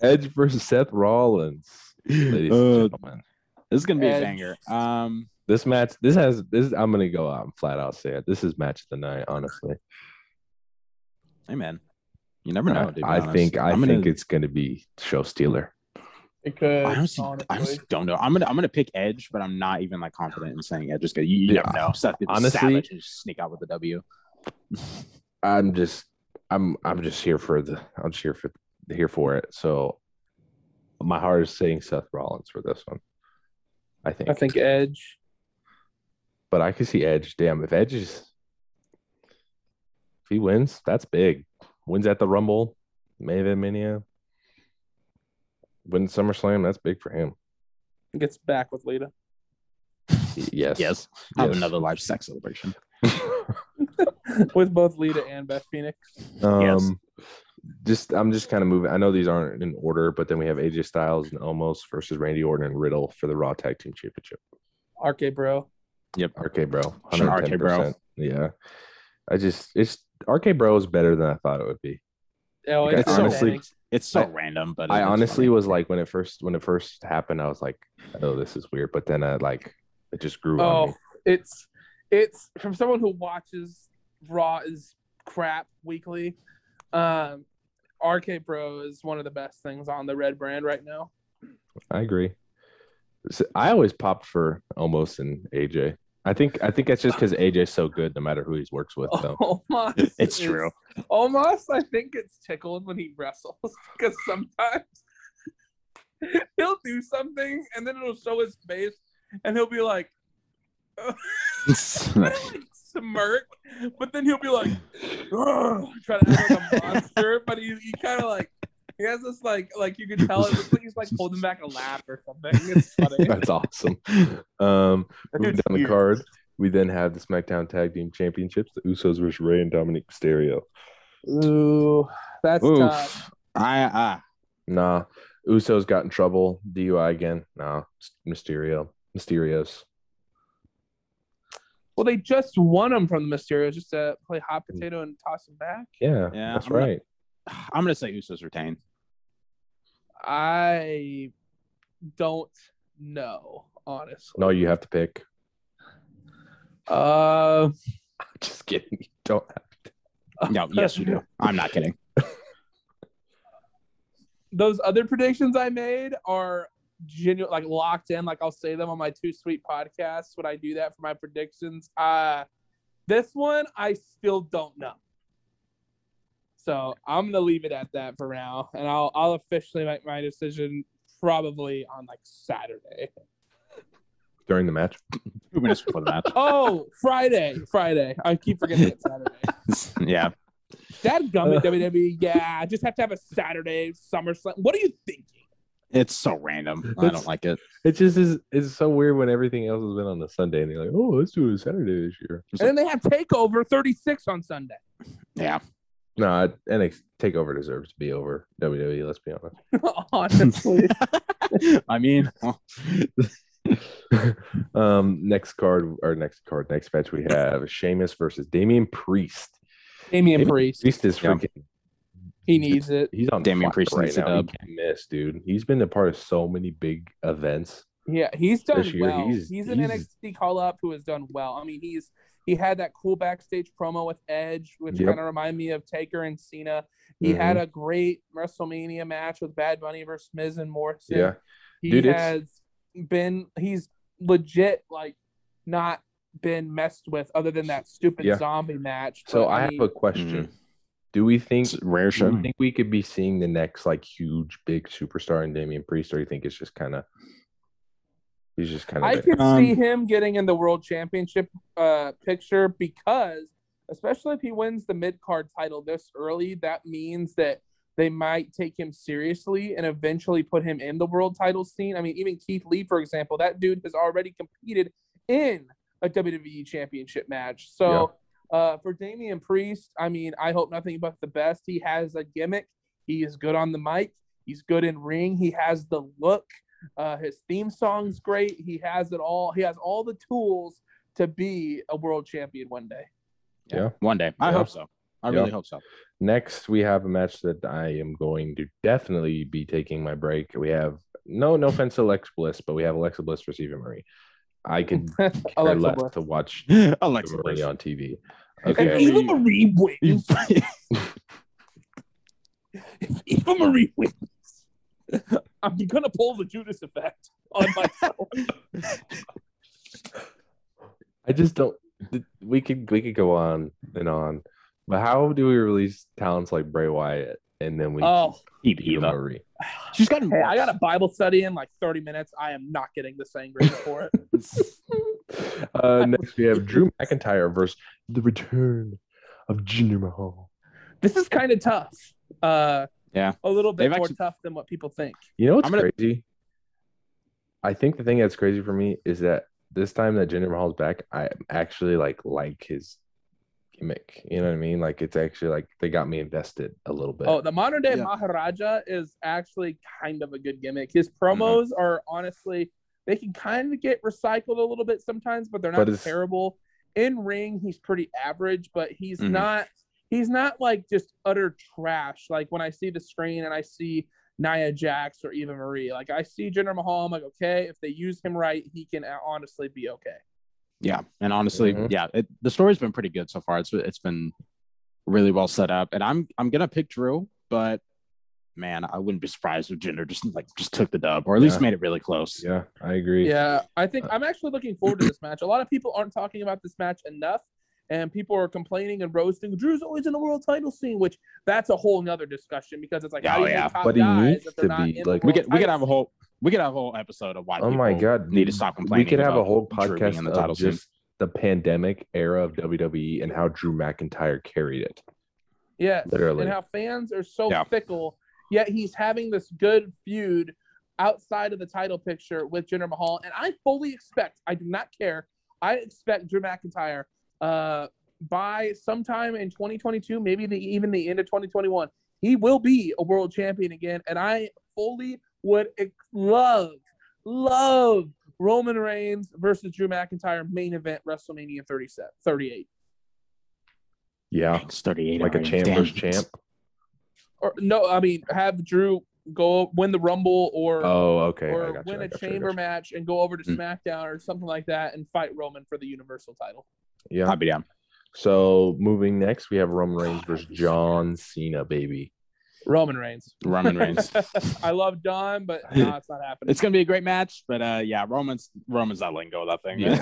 Edge versus Seth Rollins, ladies Uh, and gentlemen. This is gonna be Edge. a banger. Um, This match, this has this. I'm gonna go out and flat out say it. This is match of the night, honestly. hey man, you never know. I, to be I honest. think I I'm think gonna, it's gonna be show stealer. Because I honestly, I honestly don't know. I'm gonna I'm gonna pick Edge, but I'm not even like confident in saying Edge. Just because you, you Yeah. never know. Seth could be Honestly- savage and just sneak out with the W. I'm just I'm I'm just here for the I'm just here for here for it. So my heart is saying Seth Rollins for this one. I think. I think Edge. but I could see Edge. Damn, if Edge is if he wins, that's big. Wins at the Rumble, May Maven Mania, wins SummerSlam, that's big for him. Gets back with Lita. Y- Yes. Yes, have Yes. another live sex celebration. with both Lita and Beth Phoenix. um just I'm just kind of moving. I know these aren't in order, but then we have AJ Styles and Omos versus Randy Orton and Riddle for the Raw Tag Team Championship. RK Bro. Yep, RK Bro. Sure, RK 110%. Bro. Yeah. I just it's RK Bro is better than I thought it would be. Oh, Like, it's I so honestly- funny. It's so I- random, but I honestly funny. was like when it first when it first happened, I was like, oh, this is weird. But then I like it just grew on Oh, me. it's it's from someone who watches Raw is crap weekly. Um, RK Bro is one of the best things on the red brand right now. I agree. So I always popped for Omos and AJ. I think I think that's just because AJ's so good, no matter who he works with. Though. Omos, It's is- true. Omos, I think it's tickled when he wrestles because sometimes he'll do something and then it'll show his face and he'll be like, like smirk, but then he'll be like, "Ugh," try to act like a monster, but he, he kind of like he has this like like you can tell it looks like he's like holding back a laugh or something. It's funny. That's awesome. Um, moving It's down the card, we then have the SmackDown Tag Team Championships: the Usos versus Rey and Dominic Mysterio. Ooh, that's Oof. tough. I uh, Nah. Usos got in trouble. DUI again. Nah. It's Mysterio. Mysterios. Well, they just won him from the Mysterios just to play hot potato and toss him back. Yeah, Yeah, that's I'm gonna- right. I'm gonna say Usos retain. I don't know, honestly. No, you have to pick. Uh, Just kidding. You don't have to. No, yes, you do. I'm not kidding. those other predictions I made are genuine, like locked in. Like I'll say them on my two sweet podcasts when I do that for my predictions. Uh this one I still don't know. So I'm gonna leave it at that for now, and I'll I'll officially make my decision probably on like Saturday. During the match. Two minutes before the match. Oh, Friday, Friday. I keep forgetting it's Saturday. yeah. That gummit WWE. Yeah, just have to have a Saturday SummerSlam. What are you thinking? It's so random. I don't like it. It just is it's so weird when everything else has been on the Sunday and they're like, oh, let's do it Saturday this year. And then they have Takeover 36 on Sunday. Yeah. No, I- NXT Takeover deserves to be over WWE. Let's be honest. Honestly. I mean, um, next card or next card, next match we have Sheamus versus Damian Priest. Damian Damian Priest. Priest is Yeah. Freaking. He needs it. He's on Damian fire Priest right now. dub. He can't miss, dude. He's been a part of so many big events. Yeah, he's done This year, well. he's- He's, an he's- NXT call up who has done well. I mean, he's he had that cool backstage promo with Edge, which Yep. kind of reminded me of Taker and Cena. He Mhm. had a great WrestleMania match with Bad Bunny versus Miz and Morrison. Yeah. he Dude, it's- has been he's legit like not been messed with other than that stupid Yeah. zombie match. So But, I have mean, a question. Do we think it's a rare do show. you think we could be seeing the next like huge big superstar in Damian Priest, or do you think it's just kind of he's just kind of I could Um, see him getting in the world championship uh, picture because, especially if he wins the mid card title this early, that means that they might take him seriously and eventually put him in the world title scene. I mean, even Keith Lee, for example, that dude has already competed in a WWE championship match. So uh, for Damian Priest, I mean, I hope nothing but the best. He has a gimmick. He is good on the mic. He's good in ring. He has the look. Uh, his theme song's great. He has it all. He has all the tools to be a world champion one day. Yeah. One day. I Yeah. hope so. I Yeah. really hope so. Next, we have a match that I am going to definitely be taking my break. We have no, no offense to Alexa Bliss, but we have Alexa Bliss versus Eva Marie. I could care Alexa less Bliss. to watch Eva Alexa Marie Bliss. on TV. If If Okay, Eva Marie wins, if Eva Marie wins, I'm gonna pull the Judas effect on myself. I just don't. We could we could go on and on, but how do we release talents like Bray Wyatt and then we oh, Keep keep Eva Eva. Marie? She's got hey, I got a Bible study in like 30 minutes. I am not getting the sangria for it. uh, next, we have Drew McIntyre versus the return of Jinder Mahal. This is kind of tough. Uh, Yeah. a little bit They've more actually- tough than what people think. You know what's gonna- crazy? I think the thing that's crazy for me is that this time that Jinder Mahal's back, I actually like like his gimmick. You know what I mean? Like it's actually like they got me invested a little bit. Oh, the modern day Yeah. Maharaja is actually kind of a good gimmick. His Mm-hmm. promos are honestly they can kind of get recycled a little bit sometimes, but they're not it's- terrible. In ring, he's pretty average, but he's Mm-hmm. Mhm. not he's not like just utter trash. Like when I see the screen and I see Nia Jax or Eva Marie, like I see Jinder Mahal, I'm like, okay, if they use him right, he can uh, honestly be okay. Yeah, and honestly, Mhm. yeah, it, the story's been pretty good so far. It's it's been really well set up, and I'm I'm gonna pick Drew, but man, I wouldn't be surprised if Jinder just like just took the dub, or at least made it really close. yeah, I agree. Yeah, I think Uh, I'm actually looking forward to this match. A lot of people aren't talking about this match enough, and people are complaining and roasting. Drew's always in the world title scene, which that's a whole nother discussion because it's like, how do Oh, you yeah. But he needs to be, like- We world could we could have a scene? whole we could have a whole episode of why Oh my people god, need to stop complaining. We could have a whole podcast in the title of scene. just the pandemic era of WWE and how Drew McIntyre carried it. Yes, Literally. and how fans are so Yeah. fickle. Yet he's having this good feud outside of the title picture with Jinder Mahal, and I fully expect. I do not care. I expect Drew McIntyre uh, by sometime in 2022, maybe the, even the end of 2021, he will be a world champion again. And I fully would love, love Roman Reigns versus Drew McIntyre main event WrestleMania 37, 38. Yeah, It's 38. like a already. champ Damn. versus champ. Or no, I mean have Drew go win the Rumble or Oh, okay. Or got you, win I a got you, I chamber you. match and go over to Mm. SmackDown or something like that and fight Roman for the Universal title. Yeah. I'd be down. So moving next, we have Roman Reigns versus John Cena, baby. Roman Reigns. Roman Reigns. I love Don, but no, it's not happening. It's gonna be a great match, but uh, yeah, Roman's Roman's not letting go of that thing. Yeah,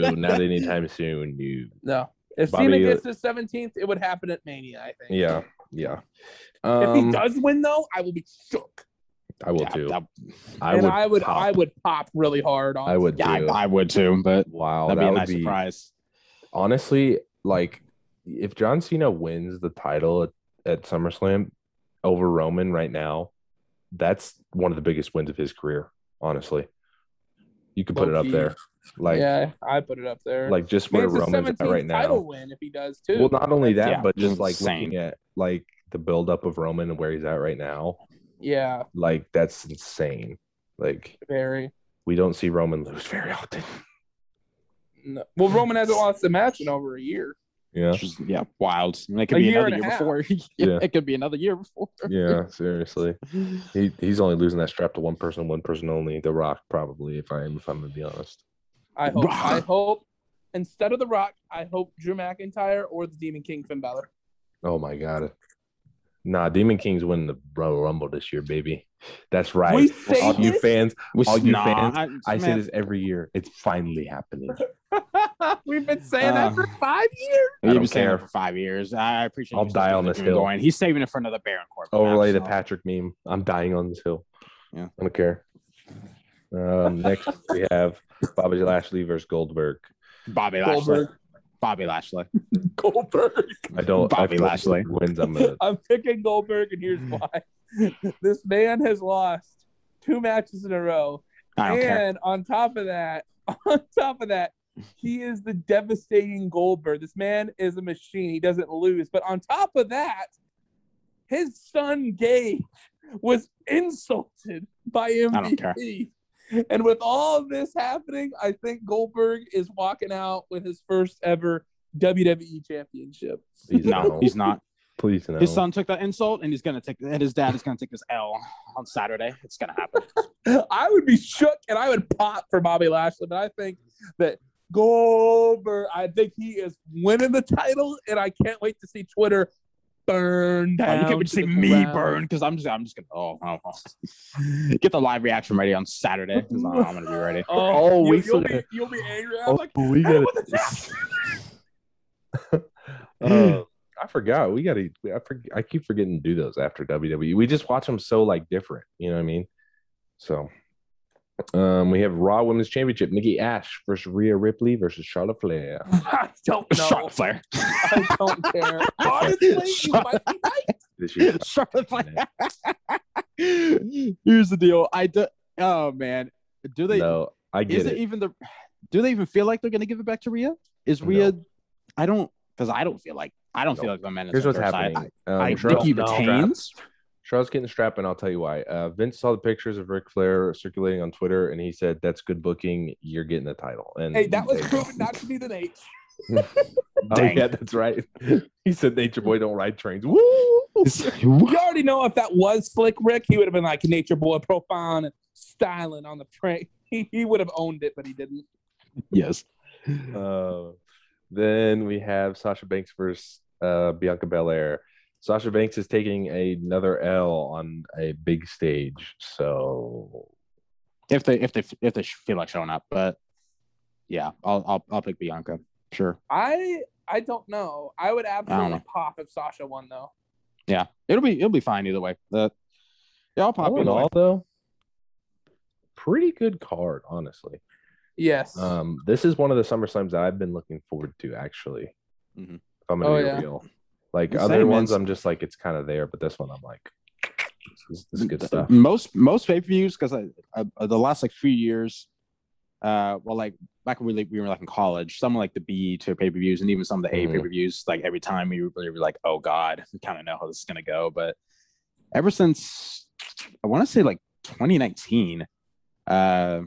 no, not anytime soon. You. no. If Bobby, Cena gets his 17th, it would happen at Mania, I think. Yeah, yeah. If he Um, does win though, I will be shook. I will Yeah, too. that- I and would. I would pop. I would pop really hard on I would yeah, too. I, I would too, but wow, that'd that be a would nice be surprise. honestly like if John Cena wins the title at, at SummerSlam over Roman right now, that's one of the biggest wins of his career. Honestly, you could put it up Low-key. there, like yeah, I put it up there. like just Man, where Roman's at right now. title win if he does too. Well, not only that, Yeah, but just like insane. looking at like the buildup of Roman and where he's at right now, yeah, like that's insane. Like very. we don't see Roman lose very often. No. Well, Roman hasn't lost a match in over a year. Yeah, Which is, yeah, wild. I mean, it could A be year another year half. before. Yeah. It could be another year before. yeah, seriously. He he's only losing that strap to one person, one person only. The Rock, probably. If I am, if I'm gonna be honest. I hope. Rock. I hope instead of the Rock, I hope Drew McIntyre or the Demon King Finn Balor. Oh my god. Nah, Demon King's winning the Royal Rumble this year, baby. That's right. We say All you fans, We- all you nah, fans, I say this every year. It's finally happening. We've been saying Uh, that for five years. I You've don't been saying care. it for five years. I appreciate. I'll you die sticking on this hill. Going. He's saving it for another Baron Corbin. Overlay the match, so- Patrick meme. I'm dying on this hill. Yeah. I don't care. Um, next we have Bobby Lashley versus Goldberg. Bobby Lashley. Goldberg. Bobby Lashley. Goldberg. I don't. Bobby I feel Lashley. wins. I'm gonna. I'm picking Goldberg, and here's mm. why. this man has lost two matches in a row. I don't care. and on top of that, on top of that, he is the devastating Goldberg. This man is a machine. He doesn't lose. But on top of that, his son Gage was insulted by don't care. MVP. And with all this happening, I think Goldberg is walking out with his first ever WWE championship. He's No, no. he's not. Please no. His son took that insult, and he's gonna take. And his dad is gonna take this L on Saturday. It's gonna happen. I would be shook and I would pop for Bobby Lashley, but I think that Goldberg, I think he is winning the title, and I can't wait to see Twitter burn Oh, down. you can't wait to see the me ground. burn because I'm just. I'm just gonna. Oh, oh, oh. get the live reaction ready on Saturday because I'm, I'm gonna be ready. Oh, Oh, you, we will be, you'll be angry. I'm Oh, like, we got what the? Uh, I forgot. We got to. I forget. I keep forgetting to do those after WWE. We just watch them so like different. You know what I mean? So, um, we have Raw Women's Championship: Nikki Ash versus Rhea Ripley versus Charlotte Flair. I don't know. Charlotte Flair. I don't care. Honestly, you might be right. This. Charlotte Flair. Here's the deal. I do. Oh man, do they? no, I get is it, it. even the? Do they even feel like they're gonna give it back to Rhea? Is No. Rhea? I don't because I don't feel like I don't No. feel like the men. is Here's on what's side. happening. I, Um, I Charlotte- Nikki no. Retains. Charlotte's getting strapped, and I'll tell you why. Uh, Vince saw the pictures of Ric Flair circulating on Twitter, and he said, "That's good booking. You're getting the title." And Hey, that was they- proven not to be the Nate. Oh yeah, that's right. he said, "Nature Boy don't ride trains." Woo! You already know if that was Slick Rick, he would have been like Nature Boy, profound and styling on the train. He, he would have owned it, but he didn't. yes. Uh, then we have Sasha Banks versus uh, Bianca Belair. Sasha Banks is taking another L on a big stage, so If they if they if they feel like showing up, but yeah, I'll I'll I'll pick Bianca. Sure. I I don't know. I would absolutely know. pop if Sasha won though. Yeah, it'll be it'll be fine either way. The yeah, I'll pop all in either way. all, though, pretty good card, honestly. Yes. Um, this is one of the Summer Slams that I've been looking forward to, actually. Mhm. If I'm gonna Oh, be yeah. real, like The other ones. I'm just like it's kind of there, but this one, I'm like, this is, this is good stuff. Most most pay per views because I, I the last like few years, uh, well, like back when we, we were like in college, some like the B to pay per views and even some of the A Mhm. pay per views, like every time we were, we were like, oh God, we kind of know how this is going to go. But ever since I want to say like 2019, uh,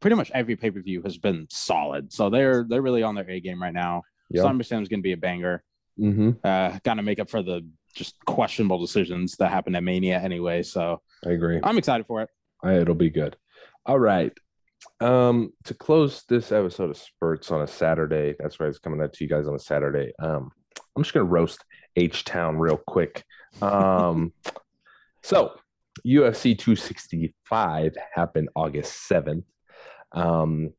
pretty much every pay per view has been solid. So they're they're really on their A game right now. Yep. SummerSlam is going to be a banger. Mm-hmm. Uh, got to make up for the just questionable decisions that happened at Mania anyway. So I agree. I'm excited for it. I- It'll be good. All right. Um, to close this episode of Spurts on a Saturday, that's right, it's coming out to you guys on a Saturday. Um, I'm just gonna roast H Town real quick. Um, so UFC 265 happened August 7th. Um,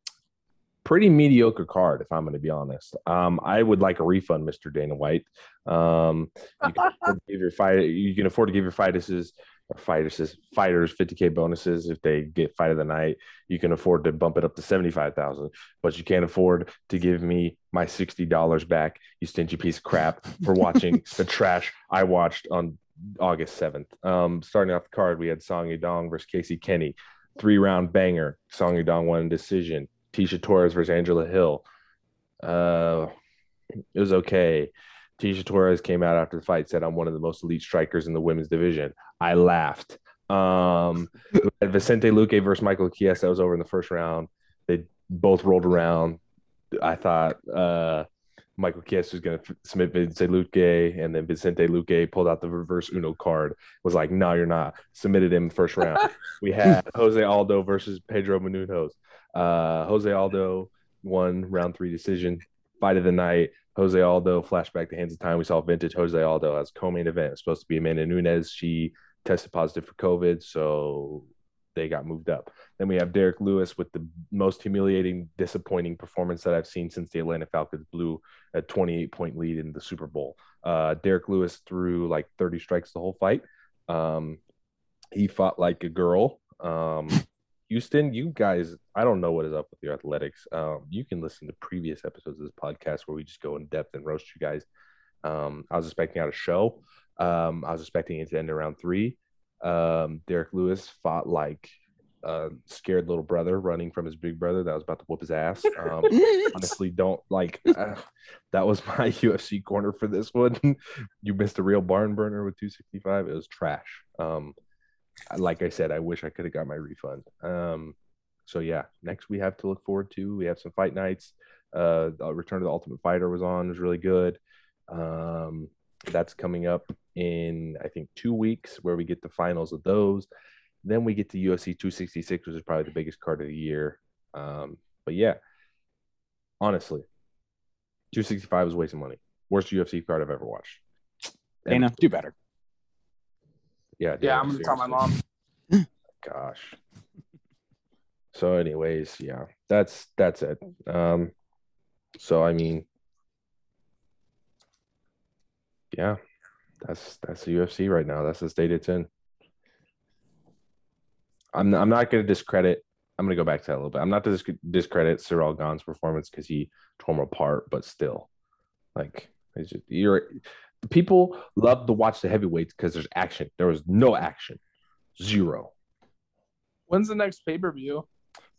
pretty mediocre card, if I'm going to be honest. Um, I would like a refund, Mr. Dana White. Um, you can afford to give your fight. You can afford to give your fighters or fighters fighters 50k bonuses if they get fight of the night. You can afford to bump it up to 75,000, but you can't afford to give me my $60 back, you stingy piece of crap, for watching the trash I watched on August 7th. Um, starting off the card, we had Song Yadong versus Casey Kenney, three round banger. Song Yadong won a decision. Tecia Torres versus Angela Hill. Uh, it was okay. Tecia Torres came out after the fight, said, I'm one of the most elite strikers in the women's division. I laughed. Um, Vicente Luque versus Michael Chiesa. That was over in the first round. They both rolled around. I thought uh, Michael Chiesa was going to submit Vicente Luque, and then Vicente Luque pulled out the reverse Uno card. Was like, no, you're not. Submitted him first round. we had Jose Aldo versus Pedro Menunhoz. Uh, Jose Aldo won round three decision. Fight of the night. Jose Aldo flashback to Hands of Time. We saw vintage Jose Aldo as co-main event. It was supposed to be Amanda Nunes. She tested positive for COVID, so they got moved up. Then we have Derrick Lewis with the most humiliating, disappointing performance that I've seen since the Atlanta Falcons blew a 28 point lead in the Super Bowl. Uh, Derrick Lewis threw like 30 strikes the whole fight. Um, he fought like a girl. Um, Houston, you guys, I don't know what is up with your athletics. Um, you can listen to previous episodes of this podcast where we just go in depth and roast you guys. Um, I was expecting out a show. Um, I was expecting it to end around three. Um, Derrick Lewis fought like a scared little brother running from his big brother that was about to whoop his ass. Um, honestly, don't like uh, that was my UFC corner for this one. you missed a real barn burner with 265. It was trash. Um, like I said, I wish I could have got my refund. Um, so yeah, next we have to look forward to. We have some fight nights. Uh, the Return of the Ultimate Fighter was on, was really good. Um, that's coming up in I think two weeks, where we get the finals of those. Then we get to UFC 266, which is probably the biggest card of the year. Um, but yeah, honestly, 265 is a waste of money. Worst UFC card I've ever watched. And- Dana, do better. Yeah, Yeah, I'm gonna tell my mom. gosh. So anyways yeah that's that's it. Um so i mean yeah that's that's the ufc right now. That's the state it's in. I'm i'm not going to discredit i'm going to go back to that a little bit. I'm not to disc- discredit Ciryl Gane's performance because he tore him apart but still like it's just you're people love to watch the heavyweights because there's action there was no action zero When's the next pay per view?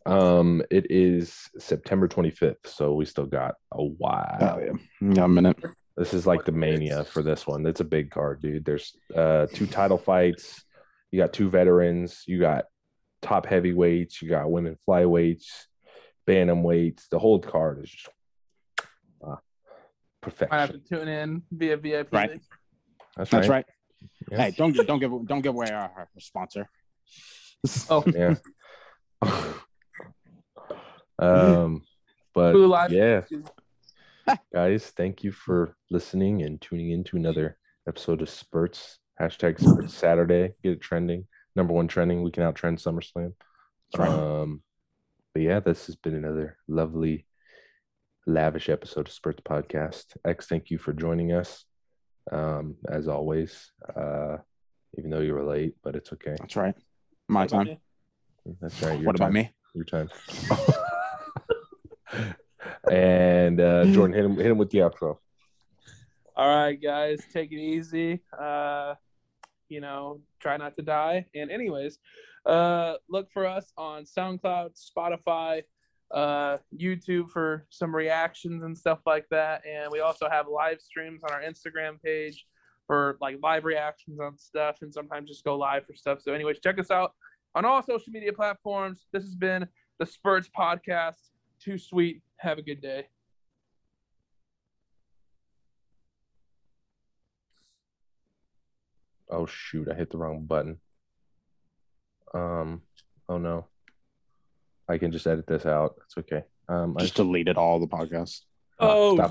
Um, it is September 25th, so we still got a while. Oh yeah, got a minute. This is like the mania for this one. It's a big card, dude. There's uh two title fights. You got two veterans. You got top heavyweights. You got women flyweights, bantamweights. The whole card is just I have to tune in via VIP. Right. That's, That's right. right. Yeah. Hey, don't give don't give don't give away our, our sponsor. Oh, Yeah. um, but Blue yeah, guys, thank you for listening and tuning in to another episode of Spurts. Hashtag Spurts Saturday. Get it trending. Number one trending. We can out trend SummerSlam. That's right. Um, but yeah, this has been another lovely, lavish episode of Spurts Podcast. X, thank you for joining us. Um, as always, uh, even though you were late, but it's okay. That's right. My time. That's right. your What about me? Your time. and uh, Jordan, hit him, hit him with the outro. All right, guys, take it easy. Uh, you know, try not to die. And anyways, uh, look for us on SoundCloud, Spotify, uh, YouTube for some reactions and stuff like that. And we also have live streams on our Instagram page for like live reactions on stuff and sometimes just go live for stuff. So, anyways, check us out on all social media platforms. This has been the Spurts Podcast. Too sweet. Have a good day. Oh shoot, I hit the wrong button. Um, oh no. I can just edit this out. It's okay. Um, I Just deleted all the podcasts. Oh, stop